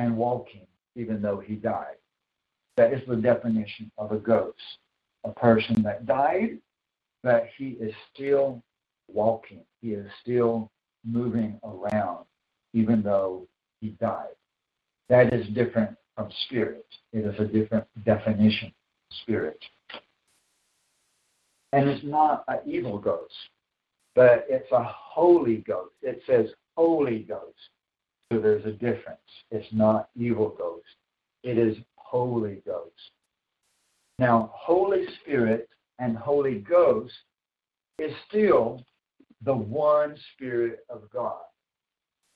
and walking even though he died. That is the definition of a ghost. A person that died, but he is still walking. He is still moving around, even though he died. That is different from spirit. It is a different definition spirit. And it's not an evil ghost, but it's a holy ghost. It says Holy Ghost. So there's a difference. It's not evil ghost. It is Holy Ghost. Now, Holy Spirit and Holy Ghost is still the one Spirit of God.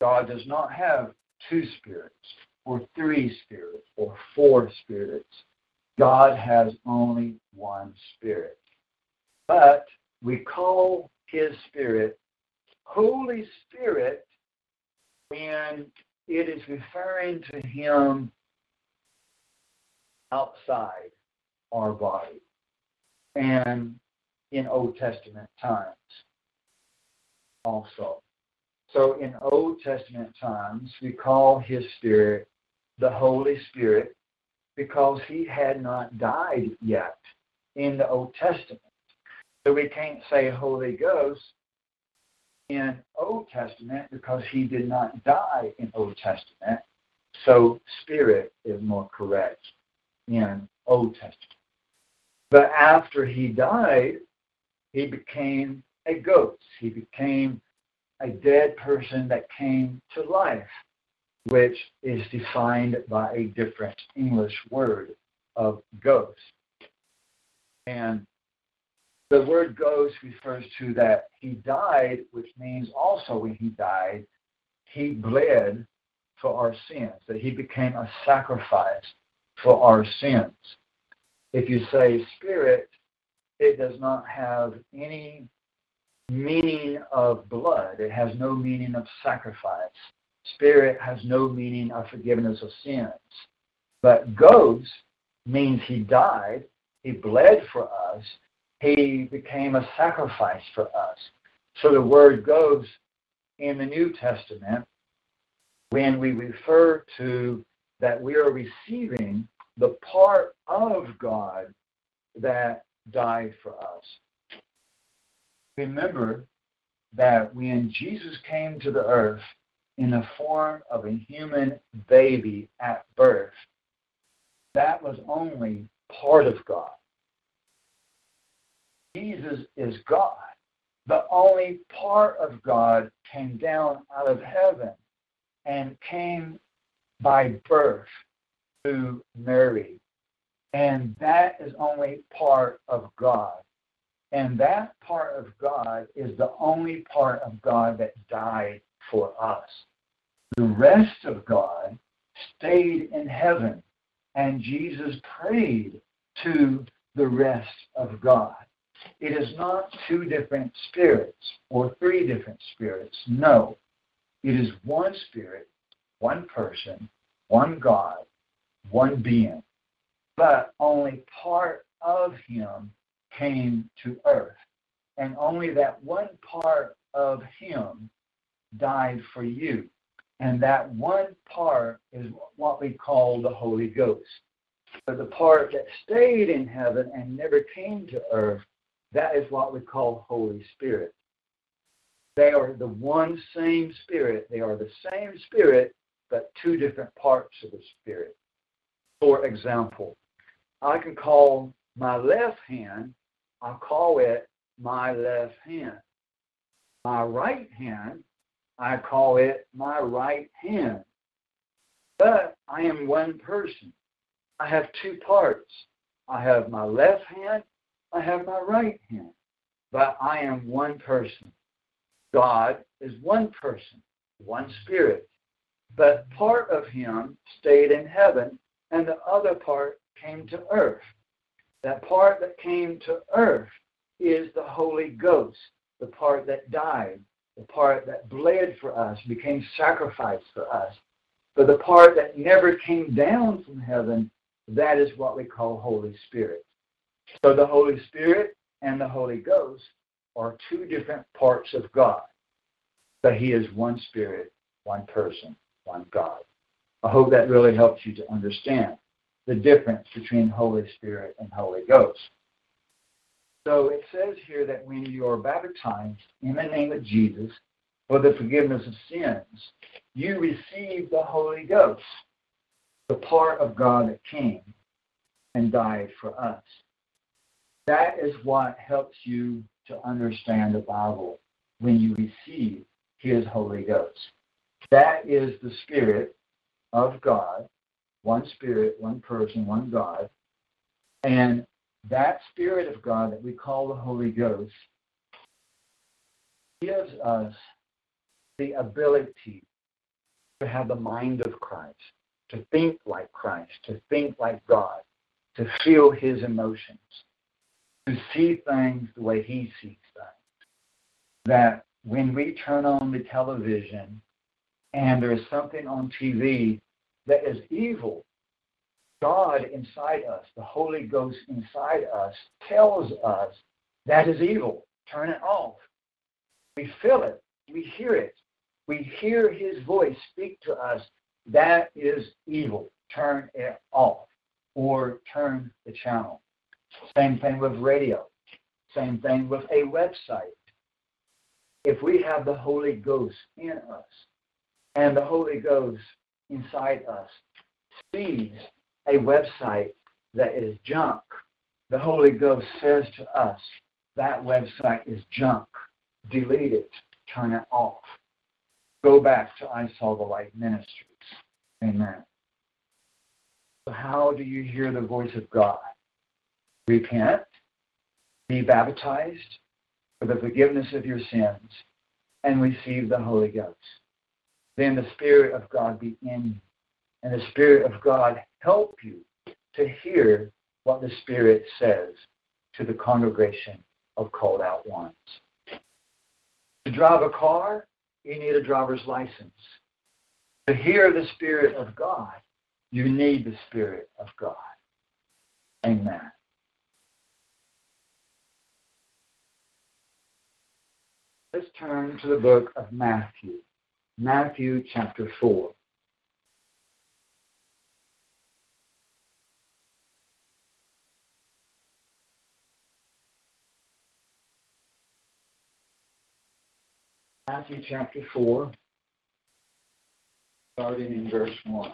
God does not have two spirits, or three spirits, or four spirits. God has only one Spirit. But we call His Spirit Holy Spirit when it is referring to Him outside our body and in Old Testament times also. So in Old Testament times, we call his spirit the Holy Spirit because he had not died yet in the Old Testament. So we can't say Holy Ghost in Old Testament because he did not die in Old Testament. So spirit is more correct in Old Testament. But after he died, he became a ghost. He became a dead person that came to life, which is defined by a different English word of ghost. And the word ghost refers to that he died, which means also when he died, he bled for our sins, that he became a sacrifice for our sins. If you say spirit, it does not have any meaning of blood. It has no meaning of sacrifice. Spirit has no meaning of forgiveness of sins. But goes means he died, he bled for us, he became a sacrifice for us. So the word goes in the New Testament, when we refer to that we are receiving the part of God that died for us. Remember that when Jesus came to the earth in the form of a human baby at birth, that was only part of God. Jesus is God. The only part of God came down out of heaven and came by birth to Mary. And that is only part of God. And that part of God is the only part of God that died for us. The rest of God stayed in heaven, and Jesus prayed to the rest of God. It is not two different spirits or three different spirits. No. It is one spirit, one person, one God, one being. But only part of him came to earth. And only that one part of him died for you. And that one part is what we call the Holy Ghost. But the part that stayed in heaven and never came to earth, that is what we call Holy Spirit. They are the one same Spirit. They are the same Spirit, but two different parts of the Spirit. For example, I can call my left hand, I'll call it my left hand. My right hand, I call it my right hand. But I am one person. I have two parts. I have my left hand, I have my right hand. But I am one person. God is one person, one spirit. But part of him stayed in heaven, and the other part came to earth. That part that came to earth is the Holy Ghost, the part that died, the part that bled for us, became sacrifice for us. But the part that never came down from heaven, that is what we call Holy Spirit. So the Holy Spirit and the Holy Ghost are two different parts of God. But He is one Spirit, one person, one God. I hope that really helps you to understand the difference between Holy Spirit and Holy Ghost. So it says here that when you are baptized in the name of Jesus for the forgiveness of sins, you receive the Holy Ghost, the part of God that came and died for us. That is what helps you to understand the Bible when you receive His Holy Ghost. That is the Spirit of God, one Spirit, one person, one God. And that Spirit of God that we call the Holy Ghost gives us the ability to have the mind of Christ, to think like Christ, to think like God, to feel His emotions, to see things the way He sees things. That when we turn on the television and there's something on TV that is evil, God inside us, the Holy Ghost inside us, tells us that is evil. Turn it off. We feel it. We hear it. We hear His voice speak to us. That is evil. Turn it off or turn the channel. Same thing with radio. Same thing with a website. If we have the Holy Ghost in us and the Holy Ghost inside us sees a website that is junk, the Holy Ghost says to us, that website is junk. Delete it. Turn it off. Go back to I Saw the Light Ministries. Amen. So how do you hear the voice of God? Repent, be baptized for the forgiveness of your sins, and receive the Holy Ghost. Then the Spirit of God be in you, and the Spirit of God help you to hear what the Spirit says to the congregation of called out ones. To drive a car, you need a driver's license. To hear the Spirit of God, you need the Spirit of God. Amen. Let's turn to the book of Matthew. Matthew chapter 4. Matthew chapter 4, starting in verse 1.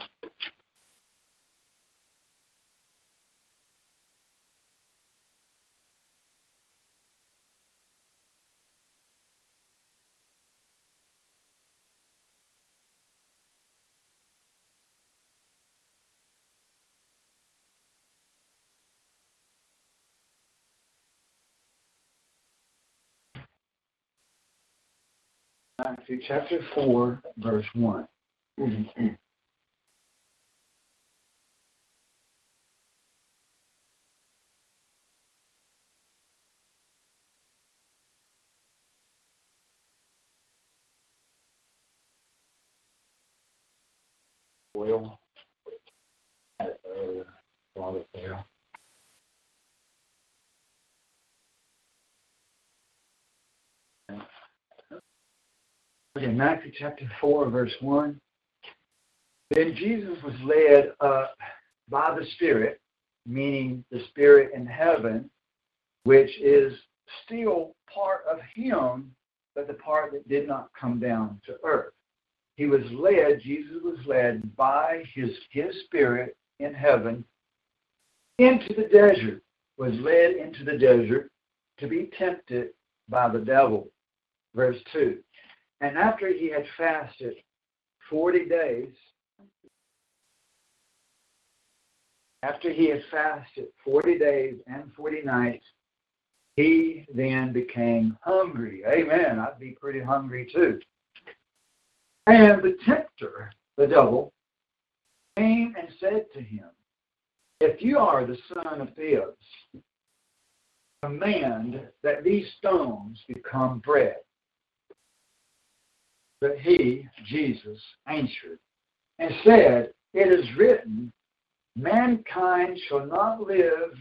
Matthew chapter 4, verse 1. Oil. Uh, brought it there. Okay, Matthew chapter 4, verse 1. Then Jesus was led up by the Spirit, meaning the Spirit in heaven, which is still part of Him, but the part that did not come down to earth. He was led, Jesus was led by his, his Spirit in heaven into the desert, was led into the desert to be tempted by the devil. Verse 2. And after he had fasted 40 days, after he had fasted 40 days and 40 nights, he then became hungry. Amen. I'd be pretty hungry too. And the tempter, the devil, came and said to him, If you are the son of Theos, command that these stones become bread. But he, Jesus, answered and said, It is written, Mankind shall not live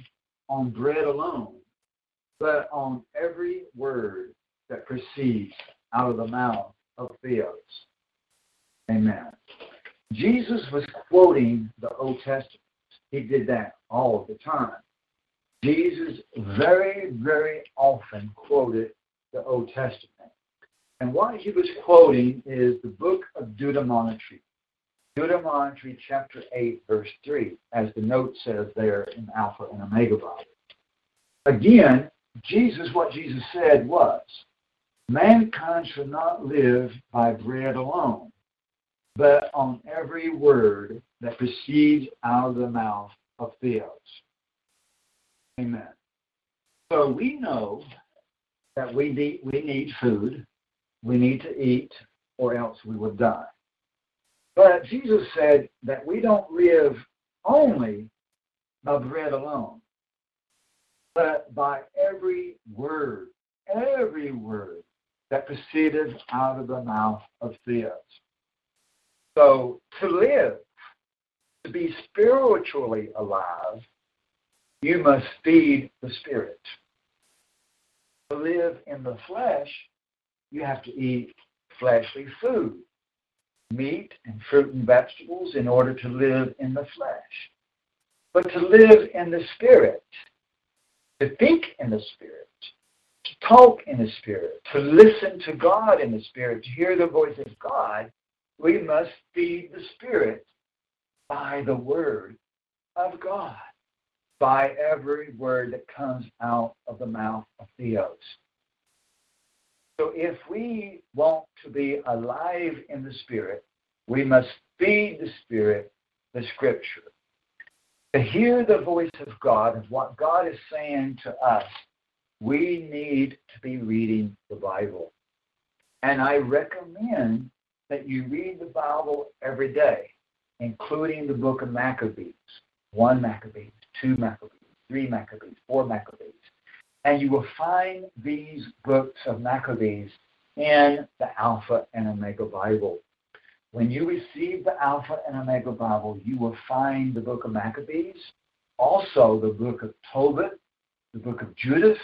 on bread alone, but on every word that proceeds out of the mouth of Theos. Amen. Jesus was quoting the Old Testament. He did that all the time. Jesus very, very often quoted the Old Testament. And what he was quoting is the book of Deuteronomy. Deuteronomy chapter 8, verse 3, as the note says there in Alpha and Omega Bible. Again, Jesus, what Jesus said was, mankind should not live by bread alone, but on every word that proceeds out of the mouth of Theos. Amen. So we know that we need, we need food, we need to eat, or else we would die. But Jesus said that we don't live only by bread alone, but by every word, every word that proceeded out of the mouth of Theos. So to live, to be spiritually alive, you must feed the spirit. To live in the flesh, you have to eat fleshly food, meat and fruit and vegetables in order to live in the flesh. But to live in the spirit, to think in the spirit, to talk in the spirit, to listen to God in the spirit, to hear the voice of God, we must feed the spirit by the word of God by every word that comes out of the mouth of Theos. So if we want to be alive in the Spirit, we must feed the Spirit the Scripture. To hear the voice of God and what God is saying to us, we need to be reading the Bible. And I recommend that you read the Bible every day, including the book of Maccabees, one Maccabees, two Maccabees, three Maccabees, four Maccabees. And you will find these books of Maccabees in the Alpha and Omega Bible. When you receive the Alpha and Omega Bible, you will find the book of Maccabees, also the book of Tobit, the book of Judith,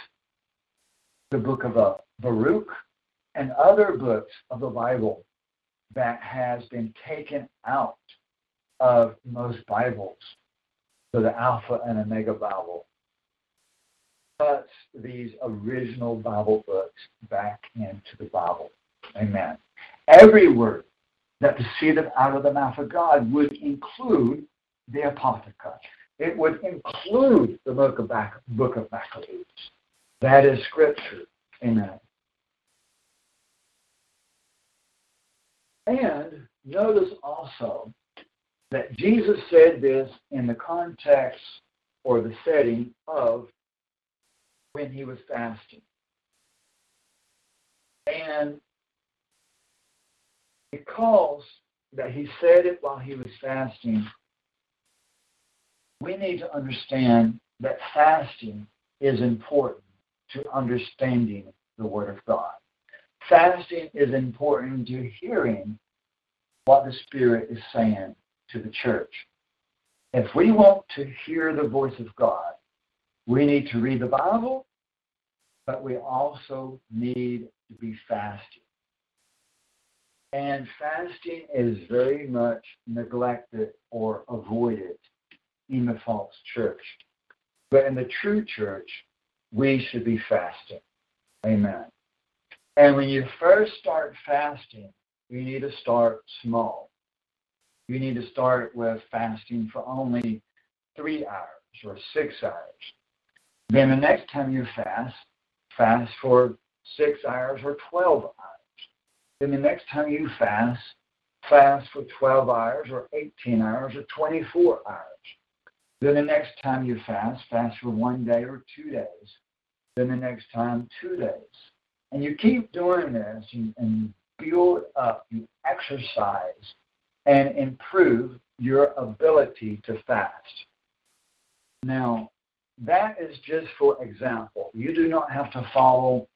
the book of uh, Baruch, and other books of the Bible that has been taken out of most Bibles so the Alpha and Omega Bible puts these original Bible books back into the Bible. Amen. Every word that proceeded out of the mouth of God would include the Apocrypha. It would include the book of, book of Maccabees. That is Scripture. Amen. And notice also that Jesus said this in the context or the setting of when he was fasting. And because that he said it while he was fasting, we need to understand that fasting is important to understanding the Word of God. Fasting is important to hearing what the Spirit is saying to the church. If we want to hear the voice of God, we need to read the Bible, but we also need to be fasting. And fasting is very much neglected or avoided in the false church. But in the true church, we should be fasting. Amen. And when you first start fasting, you need to start small. You need to start with fasting for only three hours or six hours. Then the next time you fast, fast for six hours or 12 hours. Then the next time you fast, fast for 12 hours or 18 hours or 24 hours. Then the next time you fast, fast for one day or two days. Then the next time, two days. And you keep doing this and, and build up, you exercise and improve your ability to fast. Now, that is just for example. You do not have to follow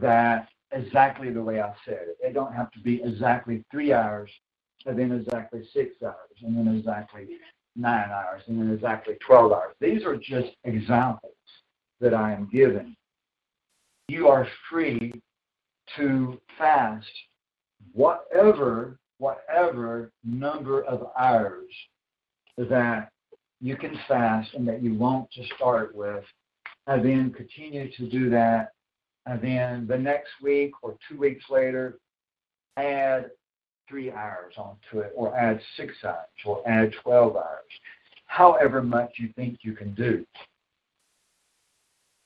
that exactly the way I said it. It don't have to be exactly three hours, and then exactly six hours, and then exactly nine hours, and then exactly 12 hours. These are just examples that I am giving. You are free to fast whatever whatever number of hours that you can fast and that you want to start with, and then continue to do that. And then the next week or two weeks later, add three hours onto it, or add six hours, or add 12 hours, however much you think you can do.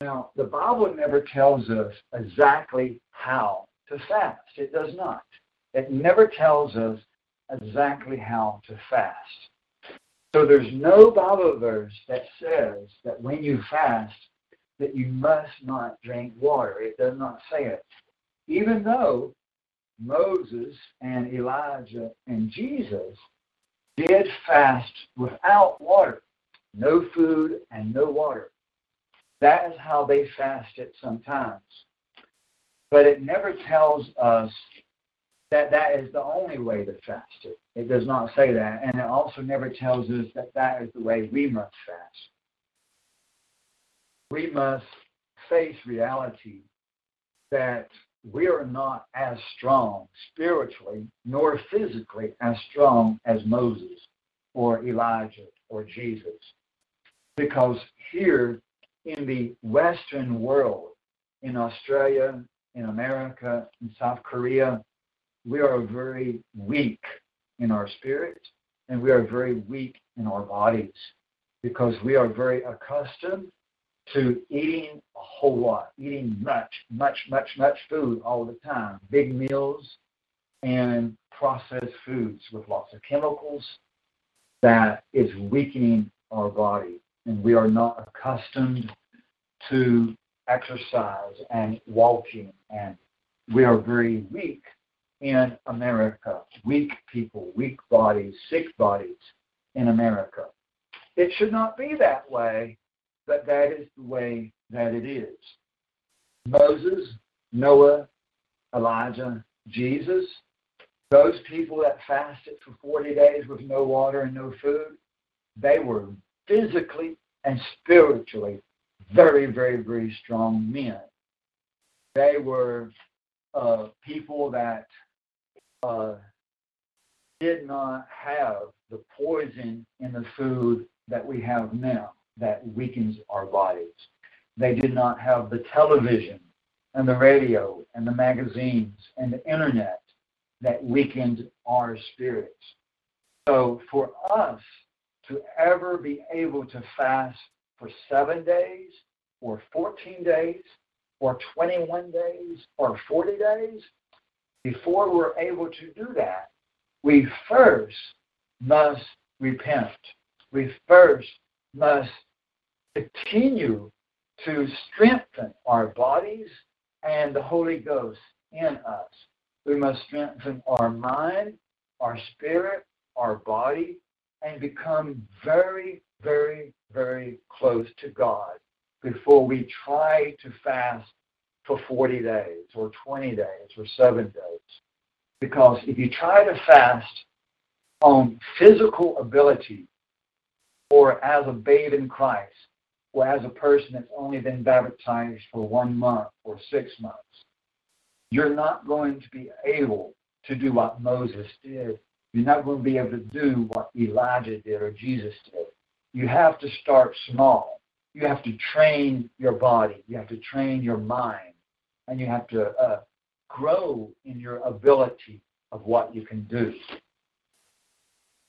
Now, the Bible never tells us exactly how to fast. It does not. It never tells us exactly how to fast. So there's no Bible verse that says that when you fast, that you must not drink water. It does not say it. Even though Moses and Elijah and Jesus did fast without water, no food and no water. That is how they fasted sometimes. But it never tells us that that is the only way to fast it. It does not say that. And it also never tells us that that is the way we must fast. We must face reality that we are not as strong spiritually nor physically as strong as Moses or Elijah or Jesus. Because here in the Western world, in Australia, in America, in South Korea, we are very weak in our spirit and we are very weak in our bodies because we are very accustomed to eating a whole lot, eating much, much, much, much food all the time, big meals and processed foods with lots of chemicals that is weakening our body. And we are not accustomed to exercise and walking, and we are very weak in America. Weak people, weak bodies, sick bodies in America. It should not be that way, but that is the way that it is. Moses, Noah, Elijah, Jesus, those people that fasted for 40 days with no water and no food, they were physically and spiritually very, very, very strong men. They were uh, people that uh, did not have the poison in the food that we have now that weakens our bodies. They did not have the television and the radio and the magazines and the internet that weakened our spirits. So for us to ever be able to fast for seven days or 14 days or 21 days or 40 days, before we're able to do that, we first must repent. We first must continue to strengthen our bodies and the Holy Ghost in us. We must strengthen our mind, our spirit, our body, and become very, very, very close to God before we try to fast for 40 days or 20 days or seven days. Because if you try to fast on physical ability or as a babe in Christ or as a person that's only been baptized for one month or six months, you're not going to be able to do what Moses did. You're not going to be able to do what Elijah did or Jesus did. You have to start small. You have to train your body. You have to train your mind. And you have to uh, grow in your ability of what you can do.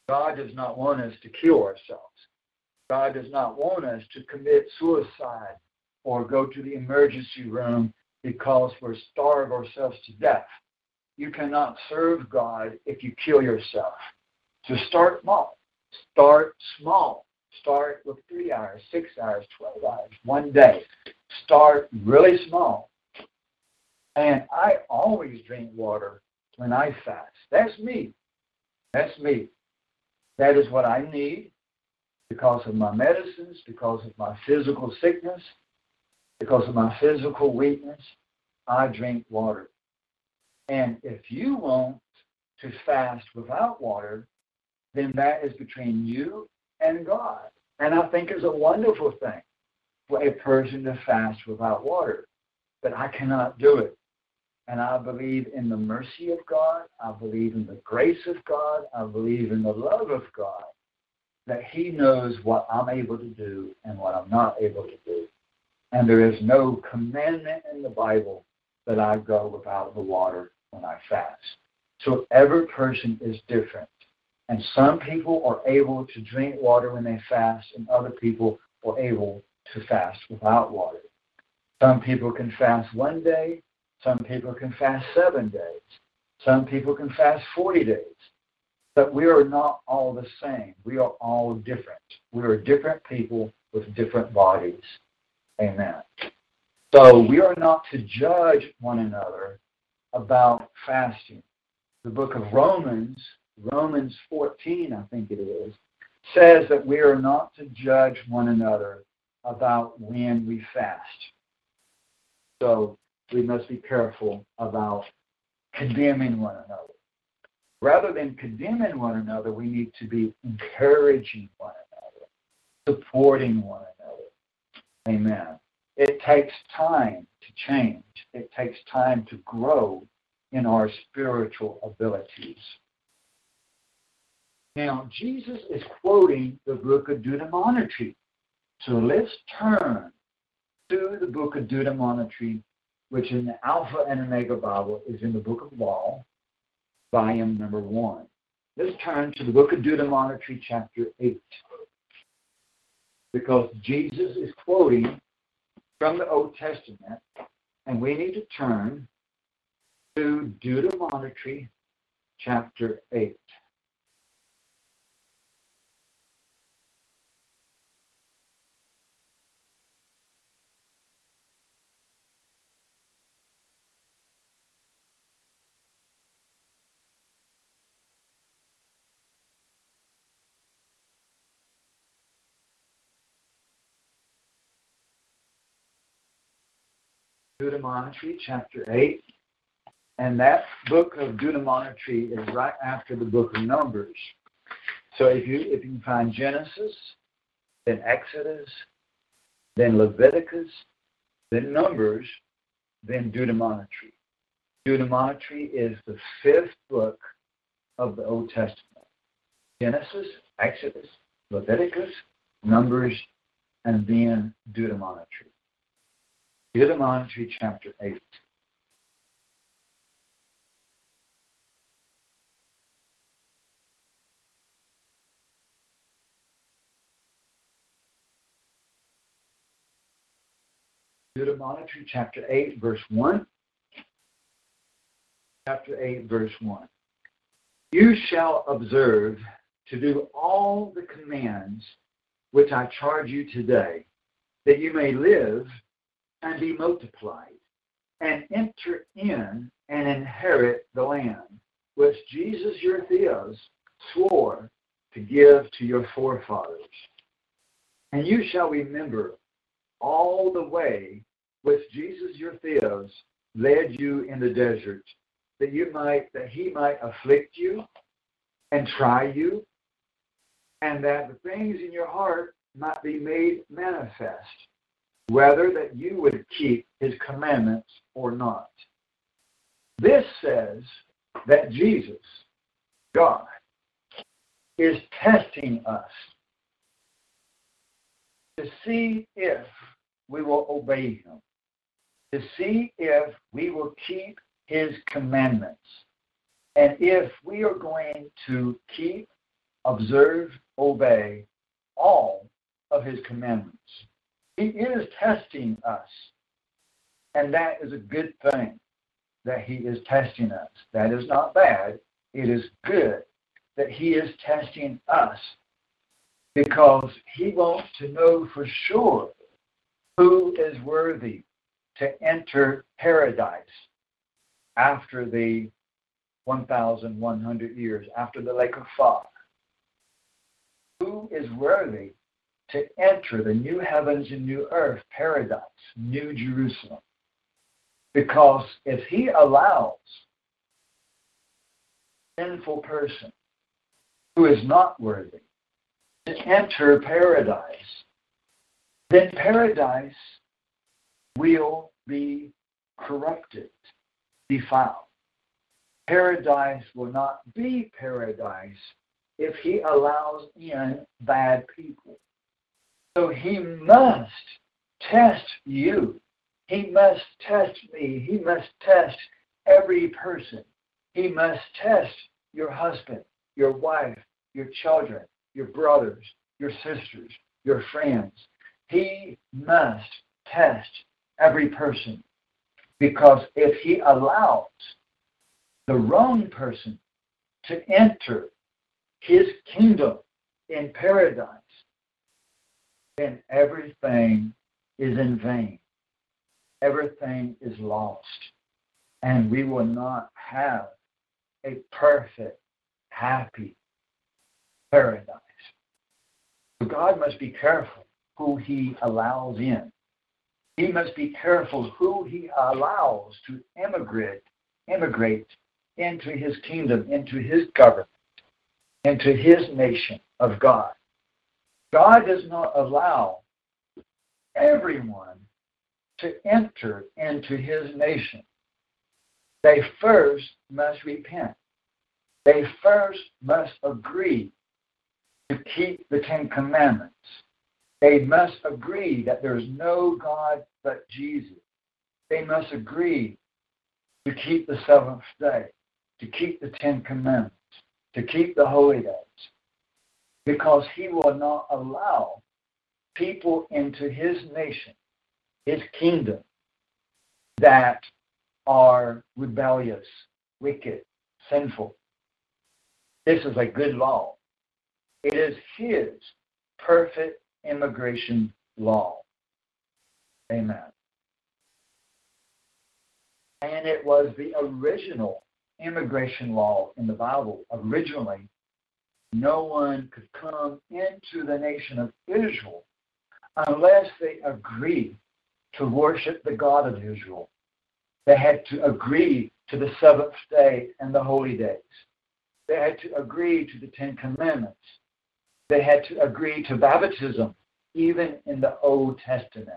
God does not want us to kill ourselves. God does not want us to commit suicide or go to the emergency room because we're starve ourselves to death. You cannot serve God if you kill yourself. So start small. Start small. Start with three hours, six hours, 12 hours, one day. Start really small. And I always drink water when I fast. That's me. That's me. That is what I need because of my medicines, because of my physical sickness, because of my physical weakness. I drink water. And if you want to fast without water, then that is between you and God. And I think it's a wonderful thing for a person to fast without water. But I cannot do it. And I believe in the mercy of God. I believe in the grace of God. I believe in the love of God that He knows what I'm able to do and what I'm not able to do. And there is no commandment in the Bible that I go without the water when I fast. So every person is different. And some people are able to drink water when they fast, and other people are able to fast without water. Some people can fast one day, some people can fast seven days, some people can fast 40 days. But we are not all the same. We are all different. We are different people with different bodies. Amen. So we are not to judge one another about fasting. The book of Romans Romans 14, I think it is, says that we are not to judge one another about when we fast. So we must be careful about condemning one another. Rather than condemning one another, we need to be encouraging one another, supporting one another. Amen. It takes time to change. It takes time to grow in our spiritual abilities. Now, Jesus is quoting the book of Deuteronomy. So let's turn to the book of Deuteronomy, which in the Alpha and Omega Bible is in the book of Law, volume number one. Let's turn to the book of Deuteronomy, chapter 8. Because Jesus is quoting from the Old Testament, and we need to turn to Deuteronomy, chapter 8. Deuteronomy chapter 8. And that book of Deuteronomy is right after the book of Numbers. So if you if you find Genesis, then Exodus, then Leviticus, then Numbers, then Deuteronomy. Deuteronomy is the fifth book of the Old Testament. Genesis, Exodus, Leviticus, Numbers, and then Deuteronomy. Deuteronomy chapter 8. Deuteronomy chapter 8, verse 1. Chapter 8, verse 1. You shall observe to do all the commands which I charge you today, that you may live and be multiplied, and enter in and inherit the land which Jesus your Theos swore to give to your forefathers. And you shall remember all the way which Jesus your Theos led you in the desert, that you might that he might afflict you and try you, and that the things in your heart might be made manifest whether that you would keep his commandments or not. This says that Jesus, God, is testing us to see if we will obey him, to see if we will keep his commandments, and if we are going to keep, observe, obey all of his commandments. He is testing us, and that is a good thing that he is testing us. That is not bad. It is good that he is testing us because he wants to know for sure who is worthy to enter paradise after the 1,100 years, after the lake of fire. Who is worthy to enter the new heavens and new earth, paradise, new Jerusalem? Because if he allows a sinful person who is not worthy to enter paradise, then paradise will be corrupted, defiled. Paradise will not be paradise if he allows in bad people. So he must test you. He must test me. He must test every person. He must test your husband, your wife, your children, your brothers, your sisters, your friends. He must test every person because if he allows the wrong person to enter his kingdom in paradise, then everything is in vain. Everything is lost. And we will not have a perfect, happy paradise. So God must be careful who he allows in. He must be careful who he allows to immigrate, immigrate into his kingdom, into his government, into his nation of God. God does not allow everyone to enter into his nation. They first must repent. They first must agree to keep the Ten Commandments. They must agree that there is no God but Jesus. They must agree to keep the seventh day, to keep the Ten Commandments, to keep the holy days, because he will not allow people into his nation, his kingdom, that are rebellious, wicked, sinful. This is a good law. It is his perfect immigration law. Amen. And it was the original immigration law in the Bible. Originally, no one could come into the nation of Israel unless they agreed to worship the God of Israel. They had to agree to the seventh day and the holy days. They had to agree to the Ten Commandments. They had to agree to baptism, even in the Old Testament.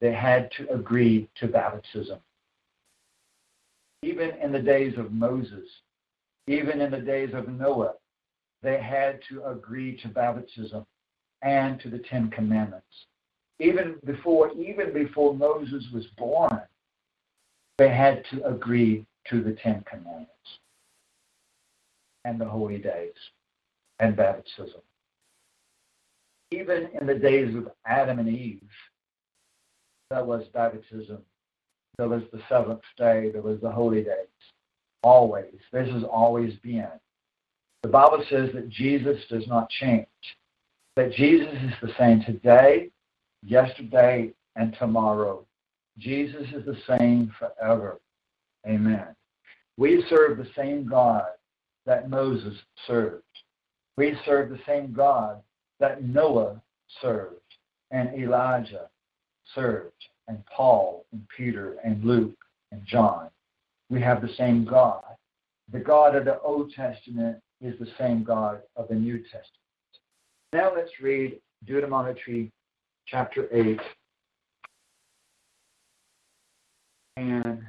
They had to agree to baptism. Even in the days of Moses, even in the days of Noah, they had to agree to baptism and to the Ten Commandments. Even before, even before Moses was born, they had to agree to the Ten Commandments and the holy days and baptism even in the days of Adam and Eve, there was baptism, there was the seventh day, there was the holy days. Always. This has always been. The Bible says that Jesus does not change, that Jesus is the same today, yesterday, and tomorrow. Jesus is the same forever. Amen. We serve the same God that Moses served. We serve the same God that Noah served and Elijah served and Paul and Peter and Luke and John. We have the same God. The God of the Old Testament is the same God of the New Testament. Now let's read Deuteronomy chapter 8. And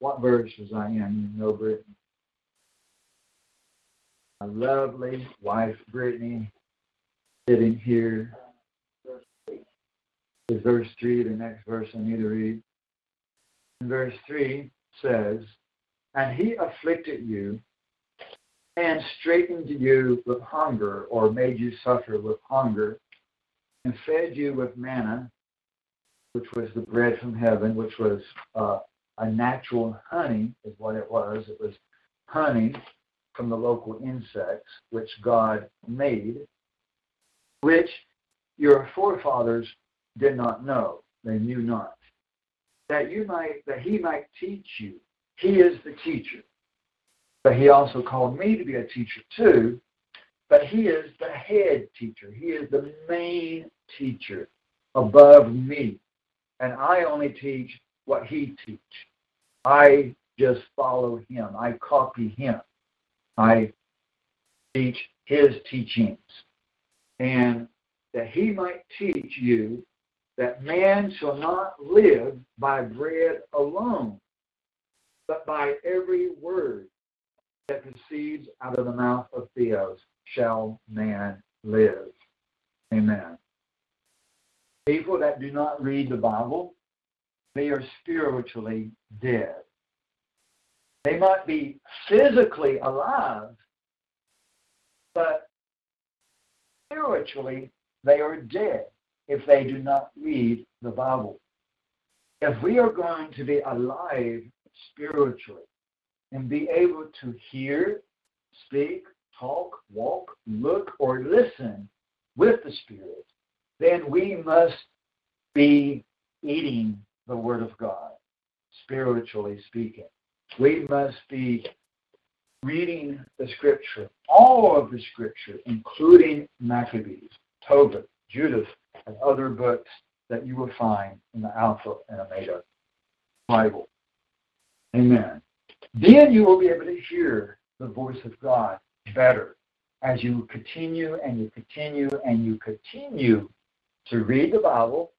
what verse was I in? You Britain. my lovely wife, Brittany, sitting here. Is verse 3 the next verse I need to read? verse 3 says, And he afflicted you and straightened you with hunger, or made you suffer with hunger, and fed you with manna, which was the bread from heaven, which was uh, a natural honey, is what it was. It was honey from the local insects, which God made, which your forefathers did not know. They knew not. That you might, that he might teach you. He is the teacher. But he also called me to be a teacher too. But he is the head teacher. He is the main teacher above me. And I only teach what he teach. I just follow him. I copy him. I teach his teachings. And that he might teach you that man shall not live by bread alone, but by every word that proceeds out of the mouth of Theos shall man live. Amen. People that do not read the Bible, they are spiritually dead. They might be physically alive, but spiritually they are dead if they do not read the Bible. If we are going to be alive spiritually and be able to hear, speak, talk, walk, look, or listen with the Spirit, then we must be eating the Word of God, spiritually speaking. We must be reading the Scripture, all of the Scripture, including Maccabees, Tobit, Judith, and other books that you will find in the Alpha and Omega Bible. Amen. Then you will be able to hear the voice of God better as you continue and you continue and you continue to read the Bible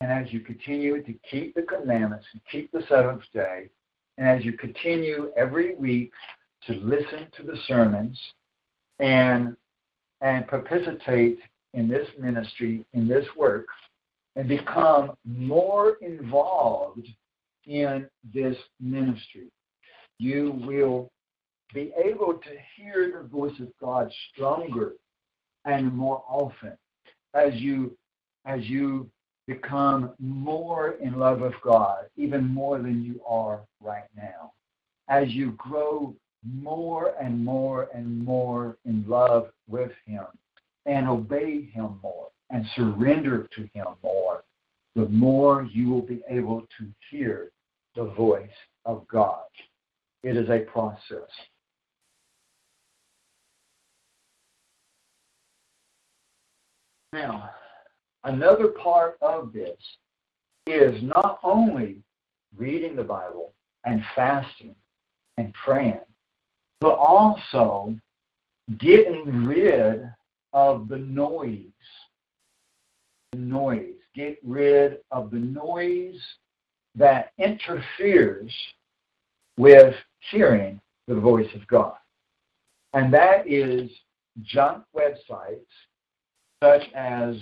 and as you continue to keep the commandments and keep the seventh day and as you continue every week to listen to the sermons and and participate in this ministry, in this work, and become more involved in this ministry. You will be able to hear the voice of God stronger and more often as you as you become more in love with God, even more than you are right now. As you grow more and more and more in love with Him and obey Him more and surrender to Him more, the more you will be able to hear the voice of God. It is a process. Now, another part of this is not only reading the Bible and fasting and praying, but also getting rid of the noise. The noise. Get rid of the noise that interferes with hearing the voice of God. And that is junk websites such as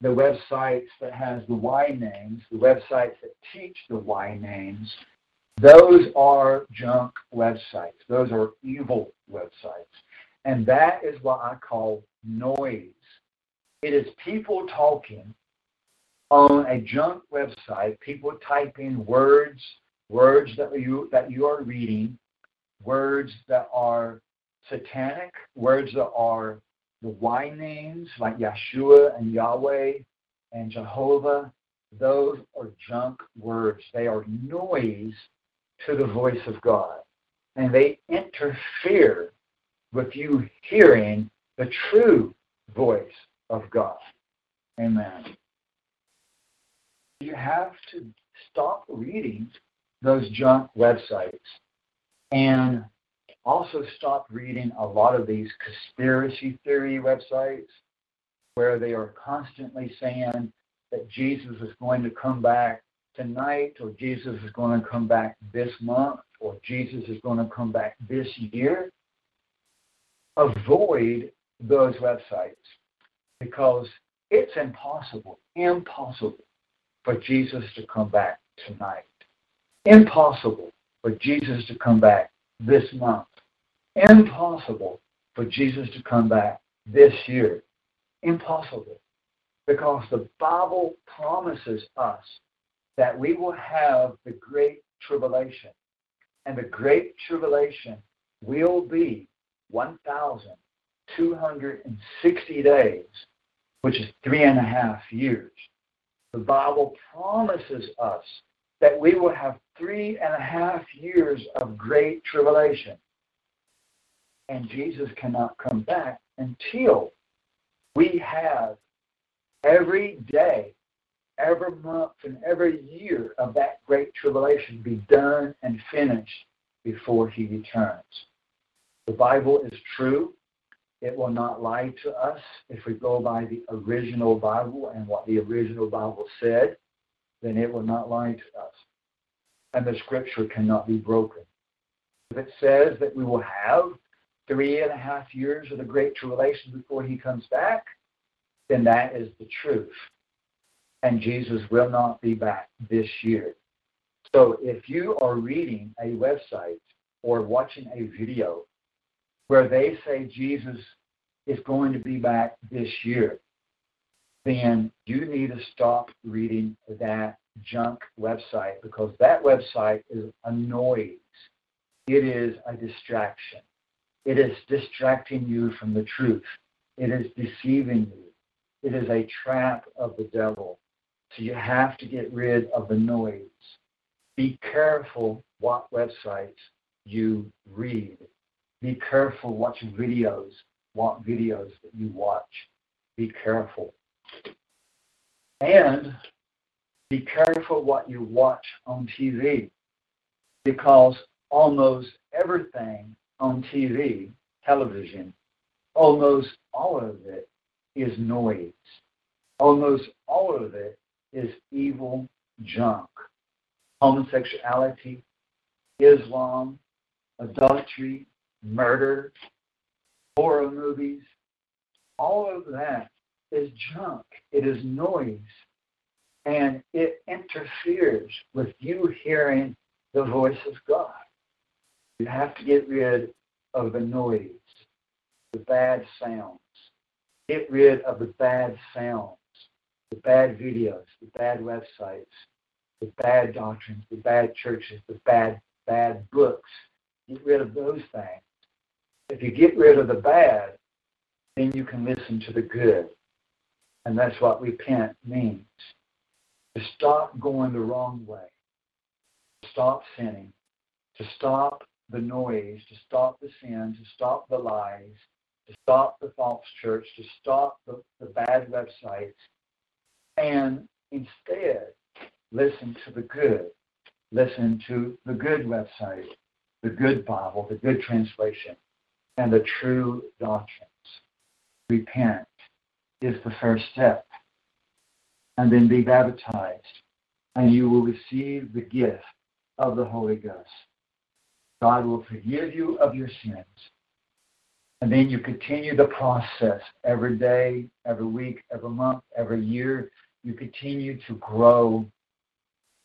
the websites that has the Y names, the websites that teach the Y names, those are junk websites. Those are evil websites. And that is what I call noise. It is people talking on a junk website, people typing words, words that you that you are reading, words that are satanic, words that are the Y names like Yeshua and Yahweh and Jehovah, those are junk words. They are noise to the voice of God. And they interfere with you hearing the true voice of God. Amen. You have to stop reading those junk websites and also stop reading a lot of these conspiracy theory websites where they are constantly saying that Jesus is going to come back tonight or Jesus is going to come back this month or Jesus is going to come back this year. avoid those websites because it's impossible, impossible for Jesus to come back tonight. Impossible for Jesus to come back this month. Impossible for Jesus to come back this year. Impossible. Because the Bible promises us that we will have the great tribulation. And the great tribulation will be 1,260 days, which is three and a half years. The Bible promises us that we will have three and a half years of great tribulation. And Jesus cannot come back until we have every day, every month, and every year of that great tribulation be done and finished before he returns. The Bible is true. It will not lie to us if we go by the original Bible and what the original Bible said, then it will not lie to us. And the scripture cannot be broken. If it says that we will have three and a half years of the Great Tribulation before he comes back, then that is the truth. And Jesus will not be back this year. So if you are reading a website or watching a video where they say Jesus is going to be back this year, then you need to stop reading that junk website because that website is a noise. It is a distraction. It is distracting you from the truth. It is deceiving you. It is a trap of the devil. So you have to get rid of the noise. Be careful what websites you read. Be careful what videos, what videos that you watch. Be careful. And be careful what you watch on TV because almost everything on TV, television, almost all of it is noise. Almost all of it is evil junk. Homosexuality, Islam, adultery, murder, horror movies, all of that is junk. It is noise. And it interferes with you hearing the voice of God. You have to get rid of the noise, the bad sounds. Get rid of the bad sounds, the bad videos, the bad websites, the bad doctrines, the bad churches, the bad, bad books. Get rid of those things. If you get rid of the bad, then you can listen to the good. And that's what repent means. To stop going the wrong way, to stop sinning, to stop the noise, to stop the sin, to stop the lies, to stop the false church, to stop the, the bad websites, and instead listen to the good. Listen to the good website, the good Bible, the good translation, and the true doctrines. Repent is the first step. And then be baptized, and you will receive the gift of the Holy Ghost. God will forgive you of your sins and then you continue the process every day, every week, every month, every year. You continue to grow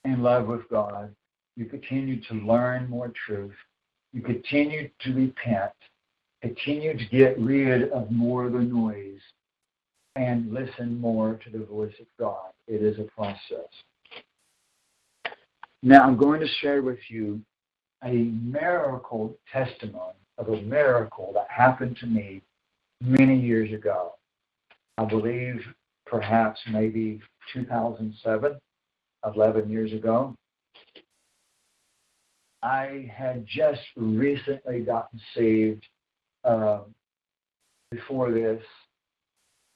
in love with God. You continue to learn more truth. You continue to repent. Continue to get rid of more of the noise and listen more to the voice of God. It is a process. Now, I'm going to share with you a miracle testimony of a miracle that happened to me many years ago. I believe perhaps maybe 2007, 11 years ago. I had just recently gotten saved uh, before this,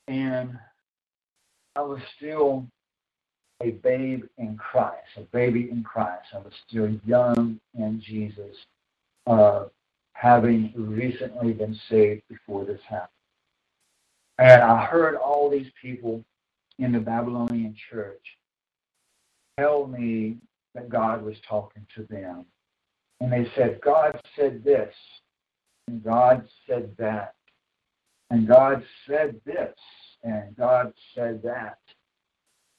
and I was still a babe in Christ, a baby in Christ. I was still young in Jesus. Uh, having recently been saved before this happened. And I heard all these people in the Babylonian church tell me that God was talking to them. And they said, God said this, and God said that. And God said this, and God said that.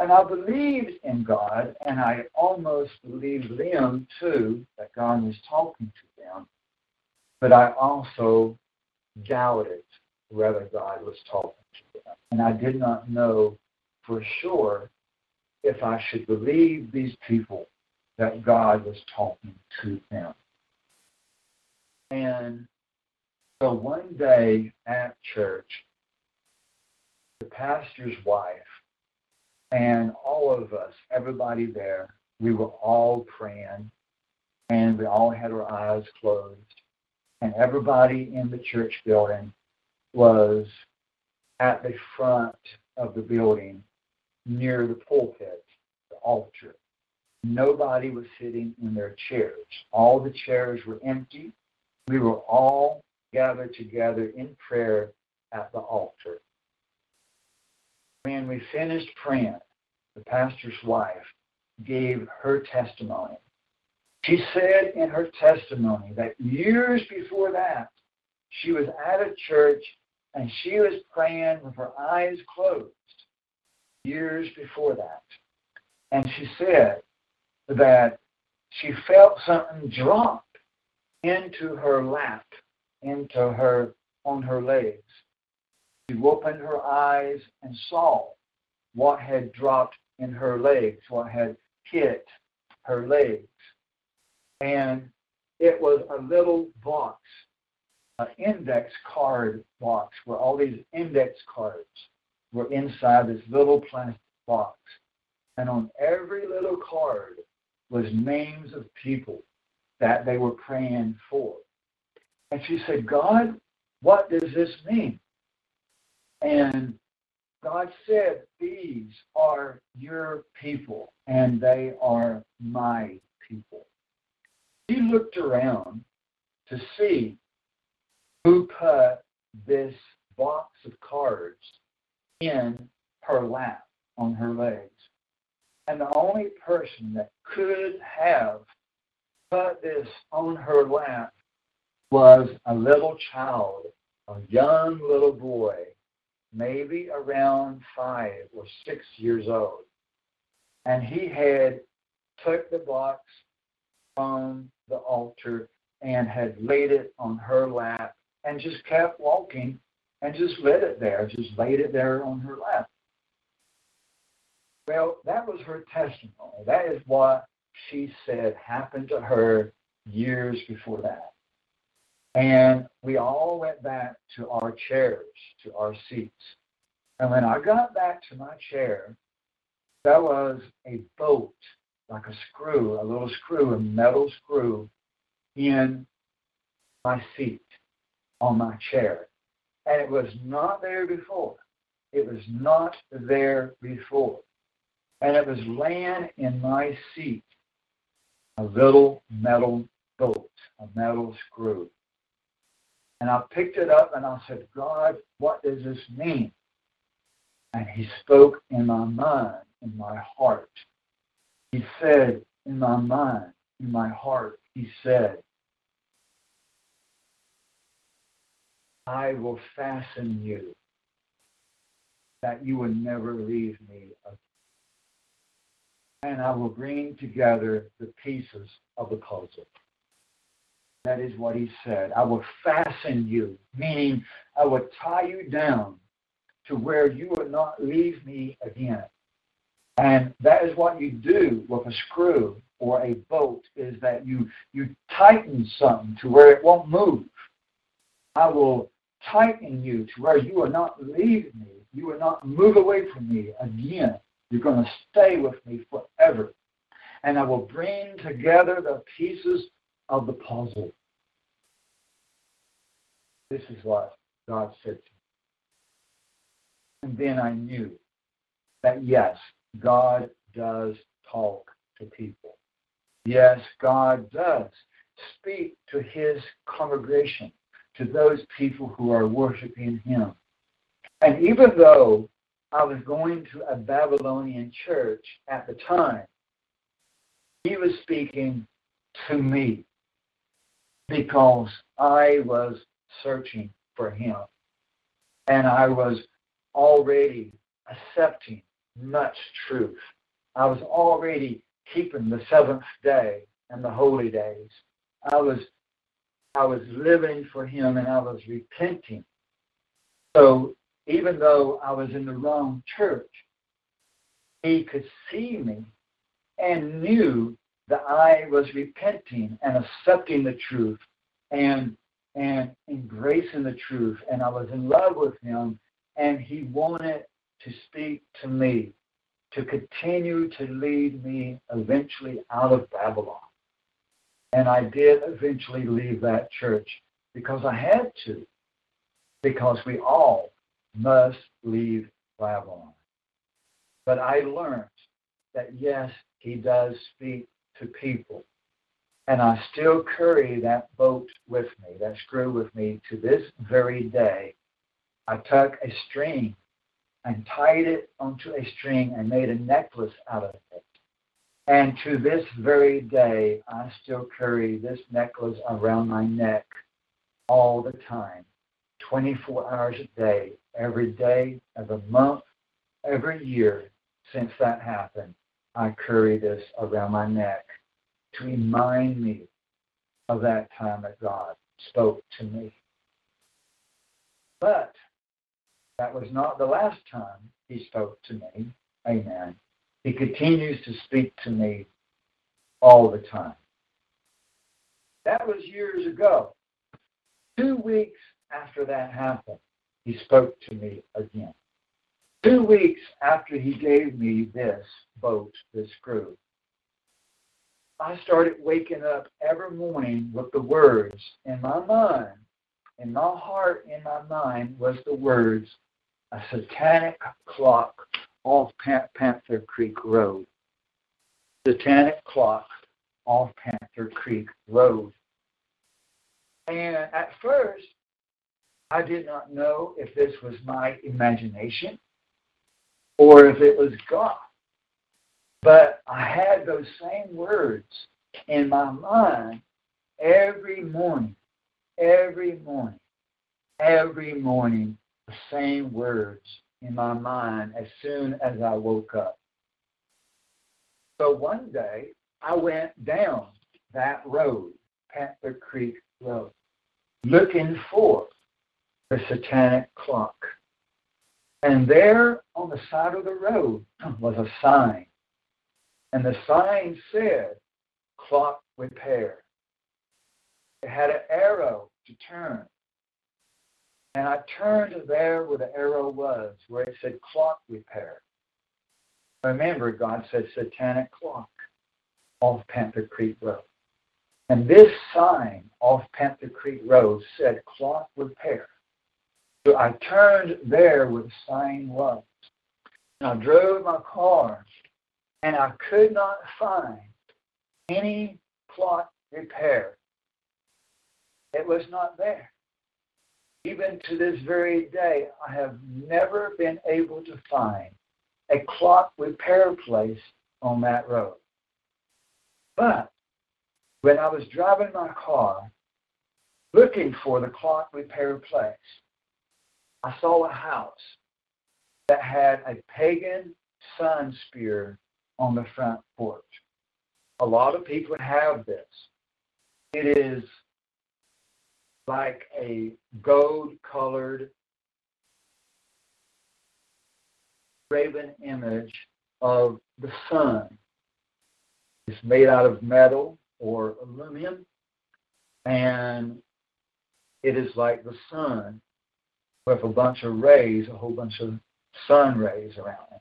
And I believed in God, and I almost believed them too, that God was talking to them. But I also doubted whether God was talking to them. And I did not know for sure if I should believe these people that God was talking to them. And so one day at church, the pastor's wife and all of us, everybody there, we were all praying and we all had our eyes closed. And everybody in the church building was at the front of the building near the pulpit, the altar. Nobody was sitting in their chairs. All the chairs were empty. We were all gathered together in prayer at the altar. When we finished praying, the pastor's wife gave her testimony. She said in her testimony that years before that, she was at a church and she was praying with her eyes closed years before that. And she said that she felt something drop into her lap, into her on her legs. She opened her eyes and saw what had dropped in her legs, what had hit her legs. And it was a little box, an index card box, where all these index cards were inside this little plastic box. And on every little card was names of people that they were praying for. And she said, God, what does this mean? And God said, These are your people, and they are my people. She looked around to see who put this box of cards in her lap on her legs. And the only person that could have put this on her lap was a little child, a young little boy, maybe around five or six years old. And he had took the box from the altar and had laid it on her lap and just kept walking and just let it there, just laid it there on her lap. Well, that was her testimony. That is what she said happened to her years before that. And we all went back to our chairs, to our seats. And when I got back to my chair, there was a bolt, like a screw, a little screw, a metal screw, in my seat on my chair. And it was not there before. It was not there before. And it was laying in my seat, a little metal bolt, a metal screw. And I picked it up and I said, God, what does this mean? And he spoke in my mind, in my heart. He said, in my mind, in my heart, he said, I will fasten you that you will never leave me again. And I will bring together the pieces of the puzzle. That is what he said. I will fasten you, meaning I will tie you down to where you will not leave me again. And that is what you do with a screw or a bolt is that you you tighten something to where it won't move. I will tighten you to where you will not leave me. You will not move away from me again. You're going to stay with me forever. And I will bring together the pieces of the puzzle. This is what God said to me. And then I knew that yes, God does talk to people. Yes, God does speak to his congregation, to those people who are worshiping him. And even though I was going to a Babylonian church at the time, he was speaking to me because I was searching for him. And I was already accepting much truth. I was already keeping the seventh day and the holy days. I was I was living for him and I was repenting. So even though I was in the wrong church, he could see me and knew that I was repenting and accepting the truth and and embracing the truth and I was in love with him and he wanted to speak to me to continue to lead me eventually out of Babylon. And I did eventually leave that church because I had to, because we all must leave Babylon. But I learned that yes, he does speak to people. And I still carry that boat with me, that screw with me to this very day. I took a string and tied it onto a string and made a necklace out of it. And to this very day, I still carry this necklace around my neck all the time, 24 hours a day, every day, every month, every year since that happened. I carry this around my neck to remind me of that time that God spoke to me. But that was not the last time he spoke to me. Amen. He continues to speak to me all the time. That was years ago. Two weeks after that happened, he spoke to me again. Two weeks after he gave me this boat, this screw, I started waking up every morning with the words in my mind, in my heart, in my mind was the words, a satanic clock off Panther Creek Road. Satanic clock off Panther Creek Road. And at first, I did not know if this was my imagination or if it was God. But I had those same words in my mind every morning, every morning, every morning, the same words in my mind as soon as I woke up. So one day I went down that road, Panther Creek Road, looking for the satanic clock. And there on the side of the road was a sign. And the sign said, clock repair. It had an arrow to turn. And I turned there where the arrow was, where it said clock repair. Remember, God said satanic clock off Panther Creek Road. And this sign off Panther Creek Road said clock repair. So I turned there where the sign was. And I drove my car, and I could not find any clock repair. It was not there. Even to this very day, I have never been able to find a clock repair place on that road. But when I was driving my car looking for the clock repair place, I saw a house that had a pagan sun spear on the front porch. A lot of people have this. It is like a gold colored graven image of the sun. It's made out of metal or aluminum, and it is like the sun with a bunch of rays, a whole bunch of sun rays around it.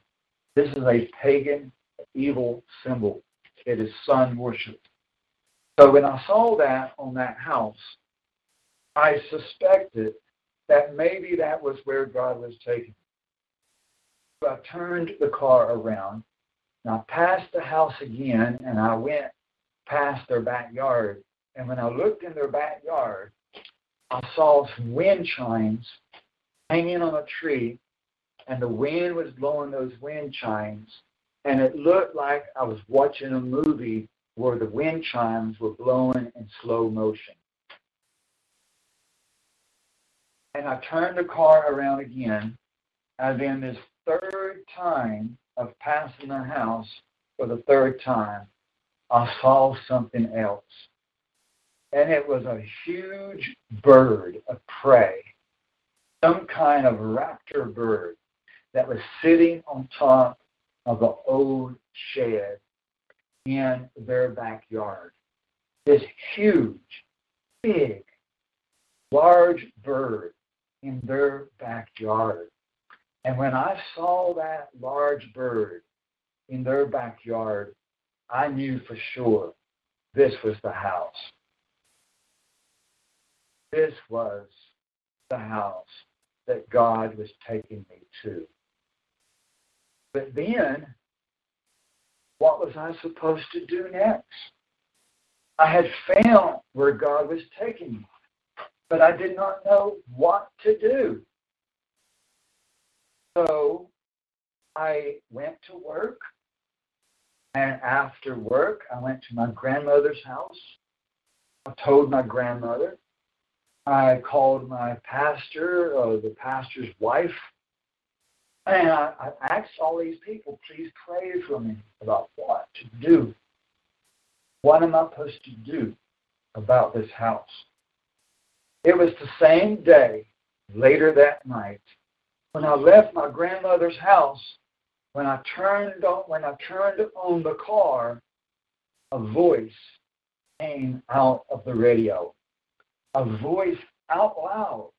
This is a pagan, evil symbol. It is sun worship. So when I saw that on that house, I suspected that maybe that was where God was taking. So I turned the car around and I passed the house again and I went past their backyard. And when I looked in their backyard, I saw some wind chimes hanging on a tree, and the wind was blowing those wind chimes. And it looked like I was watching a movie where the wind chimes were blowing in slow motion. And I turned the car around again, and then this third time of passing the house for the third time, I saw something else. And it was a huge bird of prey, some kind of raptor bird that was sitting on top of the old shed in their backyard. This huge, big, large bird in their backyard. And when I saw that large bird in their backyard, I knew for sure this was the house. This was the house that God was taking me to. But then, what was I supposed to do next? I had found where God was taking me, but I did not know what to do. So I went to work, and after work, I went to my grandmother's house. I told my grandmother. I called my pastor, uh, the pastor's wife, and I, I asked all these people, please pray for me about what to do. What am I supposed to do about this house? It was the same day, later that night, when I left my grandmother's house. When I turned on, when I turned on the car, a voice came out of the radio. A voice out loud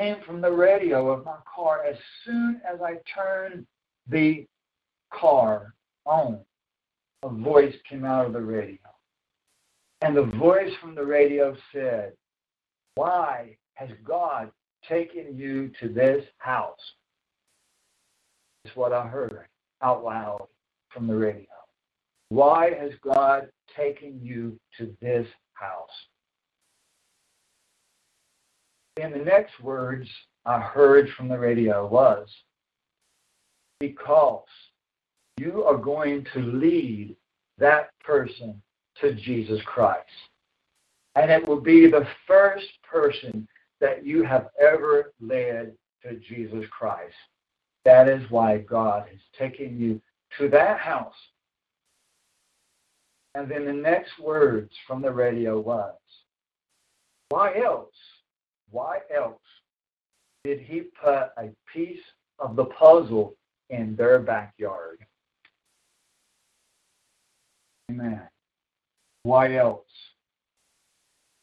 came from the radio of my car as soon as I turned the car on. A voice came out of the radio. And the voice from the radio said, Why has God taken you to this house? Is what I heard out loud from the radio. Why has God taken you to this house? And the next words I heard from the radio was, because you are going to lead that person to Jesus Christ. And it will be the first person that you have ever led to Jesus Christ. That is why God has taken you to that house. And then the next words from the radio was, why else why else did he put a piece of the puzzle in their backyard? Amen. Why else?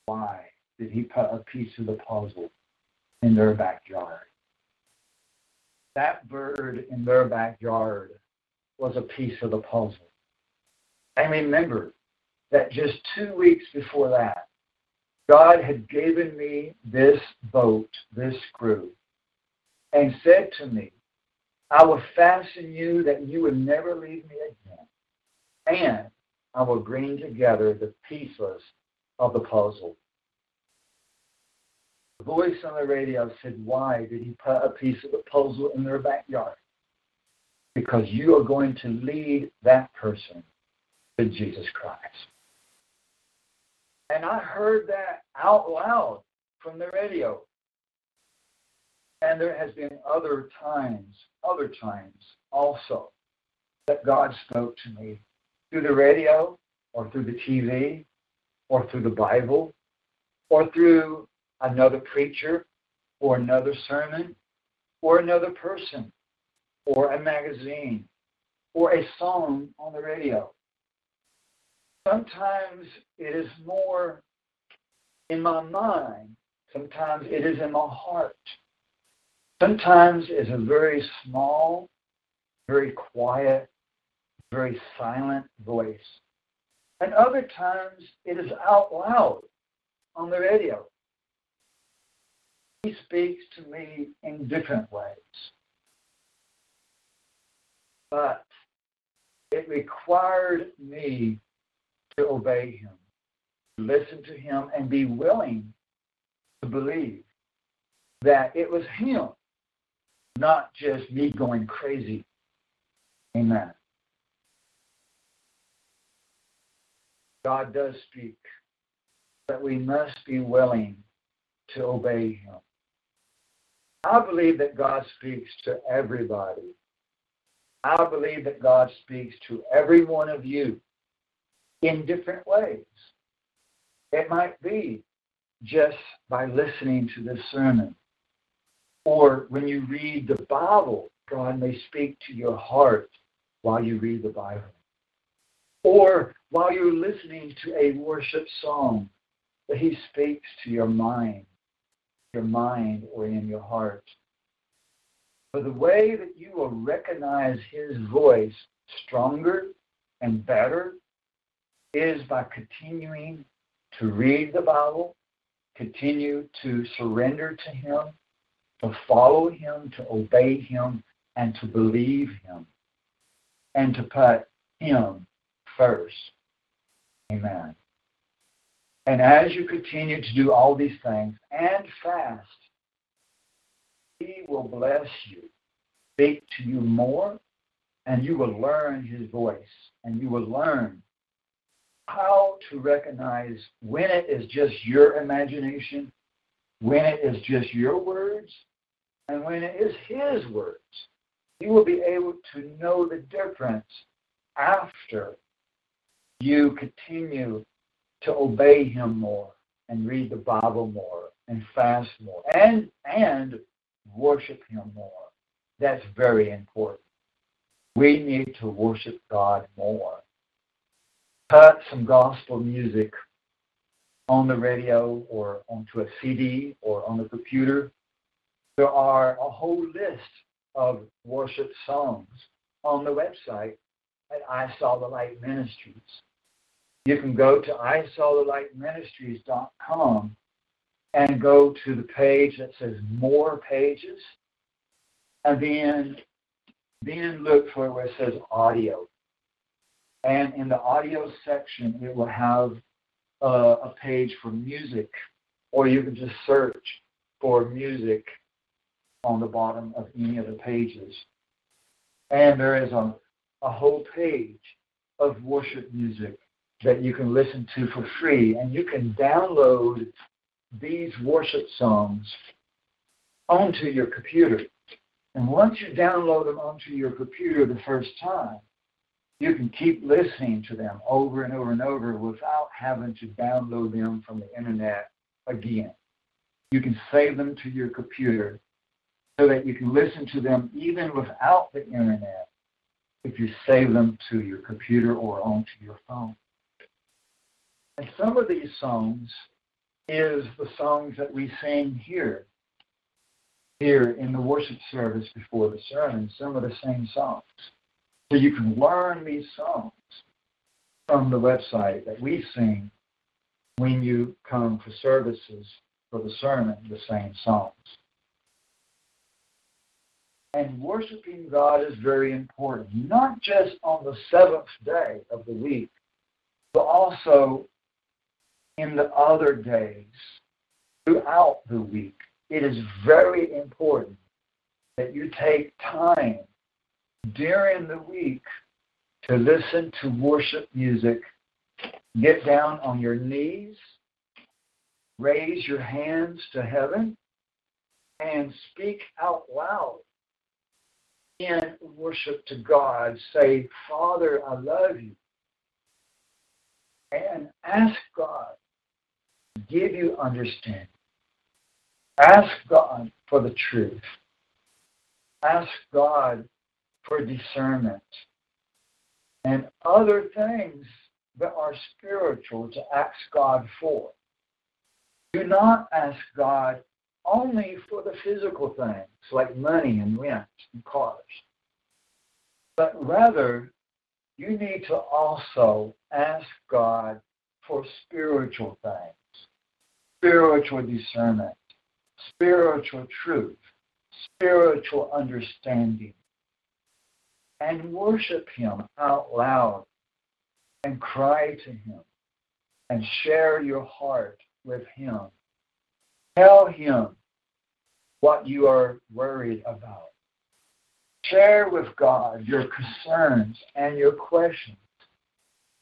Why did he put a piece of the puzzle in their backyard? That bird in their backyard was a piece of the puzzle. And remember that just two weeks before that, God had given me this boat, this crew, and said to me, I will fasten you that you would never leave me again, and I will bring together the pieces of the puzzle. The voice on the radio said, Why did he put a piece of the puzzle in their backyard? Because you are going to lead that person to Jesus Christ. And I heard that out loud from the radio. And there has been other times, other times also, that God spoke to me through the radio or through the TV or through the Bible or through another preacher or another sermon or another person or a magazine or a song on the radio sometimes it is more in my mind. Sometimes it is in my heart. Sometimes it's a very small, very quiet, very silent voice. And other times it is out loud on the radio. He speaks to me in different ways. But it required me to obey him, listen to him, and be willing to believe that it was him, not just me going crazy. Amen. God does speak, but we must be willing to obey him. I believe that God speaks to everybody. I believe that God speaks to every one of you in different ways. It might be just by listening to this sermon. Or when you read the Bible, God may speak to your heart while you read the Bible. Or while you're listening to a worship song, that He speaks to your mind, your mind or in your heart. But the way that you will recognize His voice stronger and better is by continuing to read the Bible, continue to surrender to Him, to follow Him, to obey Him, and to believe Him, and to put Him first. Amen. And as you continue to do all these things and fast, He will bless you, speak to you more, and you will learn His voice, and you will learn how to recognize when it is just your imagination, when it is just your words, and when it is His words. You will be able to know the difference after you continue to obey Him more and read the Bible more and fast more and and worship Him more. That's very important. We need to worship God more cut some gospel music on the radio or onto a CD or on the computer. There are a whole list of worship songs on the website at I Saw the Light Ministries. You can go to ISawTheLightMinistries.com and go to the page that says More Pages, and then then look for where it says Audio. And in the audio section, it will have a, a page for music, or you can just search for music on the bottom of any of the pages. And there is a, a whole page of worship music that you can listen to for free. And you can download these worship songs onto your computer. And once you download them onto your computer the first time, you can keep listening to them over and over and over without having to download them from the internet again. You can save them to your computer so that you can listen to them even without the internet if you save them to your computer or onto your phone. And some of these songs is the songs that we sing here, here in the worship service before the sermon, some of the same songs. So you can learn these songs from the website that we sing when you come for services for the sermon, the same songs. And worshiping God is very important, not just on the seventh day of the week, but also in the other days throughout the week. It is very important that you take time during the week to listen to worship music, get down on your knees, raise your hands to heaven, and speak out loud in worship to God. Say, Father, I love you. And ask God to give you understanding. Ask God for the truth. Ask God for discernment and other things that are spiritual to ask God for. Do not ask God only for the physical things like money and rent and cars, but rather you need to also ask God for spiritual things, spiritual discernment, spiritual truth, spiritual understanding, and worship Him out loud and cry to Him and share your heart with Him. Tell Him what you are worried about. Share with God your concerns and your questions.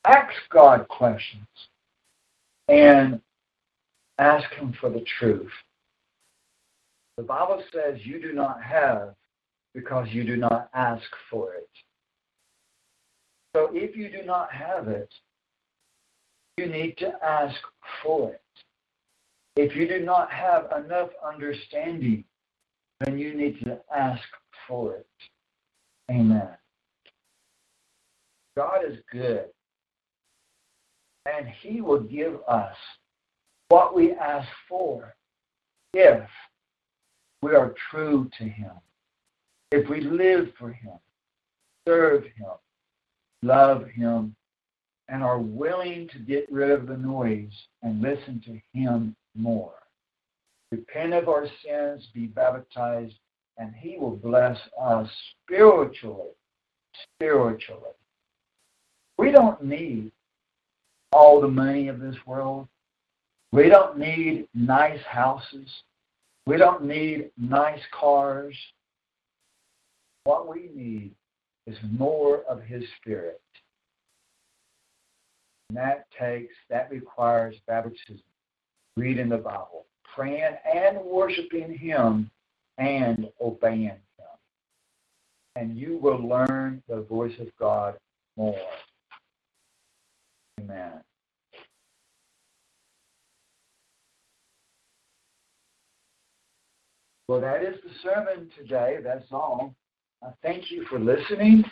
Ask God questions and ask Him for the truth. The Bible says you do not have because you do not ask for it. So if you do not have it, you need to ask for it. If you do not have enough understanding, then you need to ask for it. Amen. God is good. And He will give us what we ask for if we are true to Him, if we live for Him, serve Him, love Him, and are willing to get rid of the noise and listen to Him more. Repent of our sins, be baptized, and He will bless us spiritually. Spiritually. We don't need all the money of this world. We don't need nice houses. We don't need nice cars. What we need is more of His Spirit. And that takes, that requires baptism, reading the Bible, praying and worshiping Him and obeying Him. And you will learn the voice of God more. Amen. Well, that is the sermon today. That's all. Thank you for listening,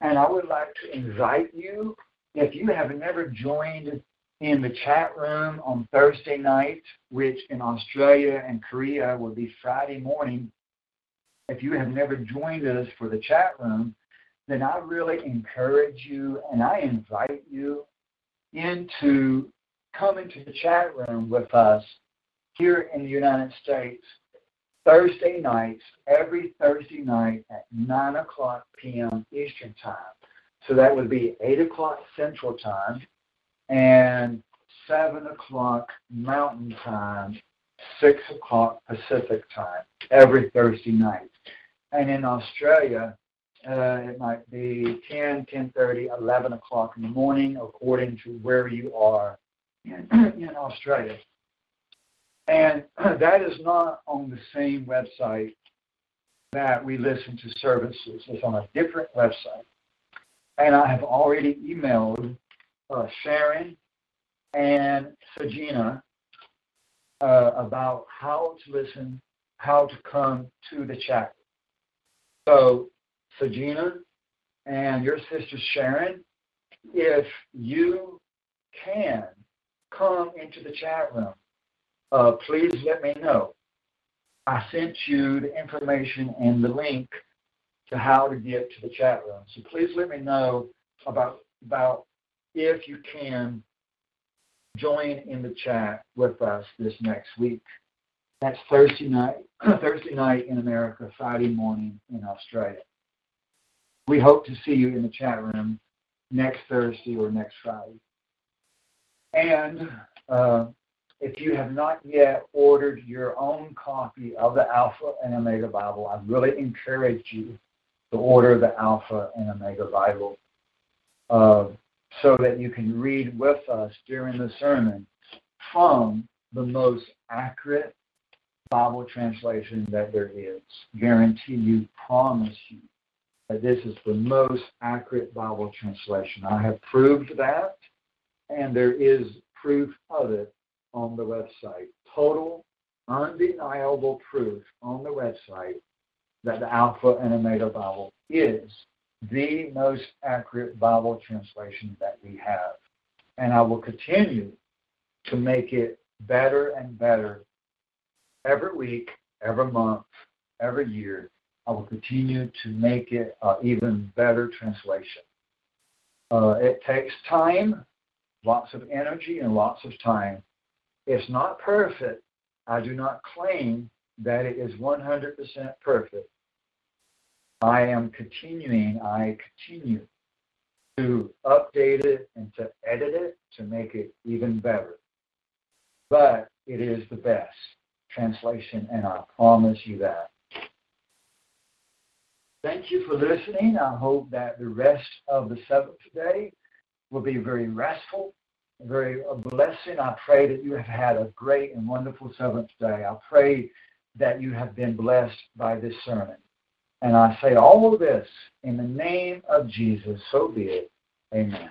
and I would like to invite you, if you have never joined in the chat room on Thursday night, which in Australia and Korea will be Friday morning, if you have never joined us for the chat room, then I really encourage you and I invite you into coming to the chat room with us here in the United States Thursday nights, every Thursday night at 9 o'clock p.m. Eastern Time. So that would be 8 o'clock Central Time and 7 o'clock Mountain Time, 6 o'clock Pacific Time, every Thursday night. And in Australia, uh, it might be 10, 10.30, 11 o'clock in the morning, according to where you are in, in Australia. And that is not on the same website that we listen to services. It's on a different website. And I have already emailed uh, Sharon and Sagina uh, about how to listen, how to come to the chat. So, Sagina and your sister Sharon, if you can come into the chat room uh, please let me know. I sent you the information and the link to how to get to the chat room. So please let me know about about if you can join in the chat with us this next week. That's Thursday night, Thursday night in America, Friday morning in Australia. We hope to see you in the chat room next Thursday or next Friday. And uh, if you have not yet ordered your own copy of the Alpha and Omega Bible, I really encourage you to order the Alpha and Omega Bible uh, so that you can read with us during the sermon from the most accurate Bible translation that there is. Guarantee you, promise you, that this is the most accurate Bible translation. I have proved that, and there is proof of it on the website. Total, undeniable proof on the website that the Alpha and Omega Bible is the most accurate Bible translation that we have. And I will continue to make it better and better every week, every month, every year. I will continue to make it an even better translation. Uh, it takes time, lots of energy, and lots of time it's not perfect. I do not claim that it is 100% perfect. I am continuing, I continue to update it and to edit it to make it even better. But it is the best translation, and I promise you that. Thank you for listening. I hope that the rest of the seventh day will be very restful very a blessing. I pray that you have had a great and wonderful seventh day. I pray that you have been blessed by this sermon. And I say all of this in the name of Jesus. So be it. Amen.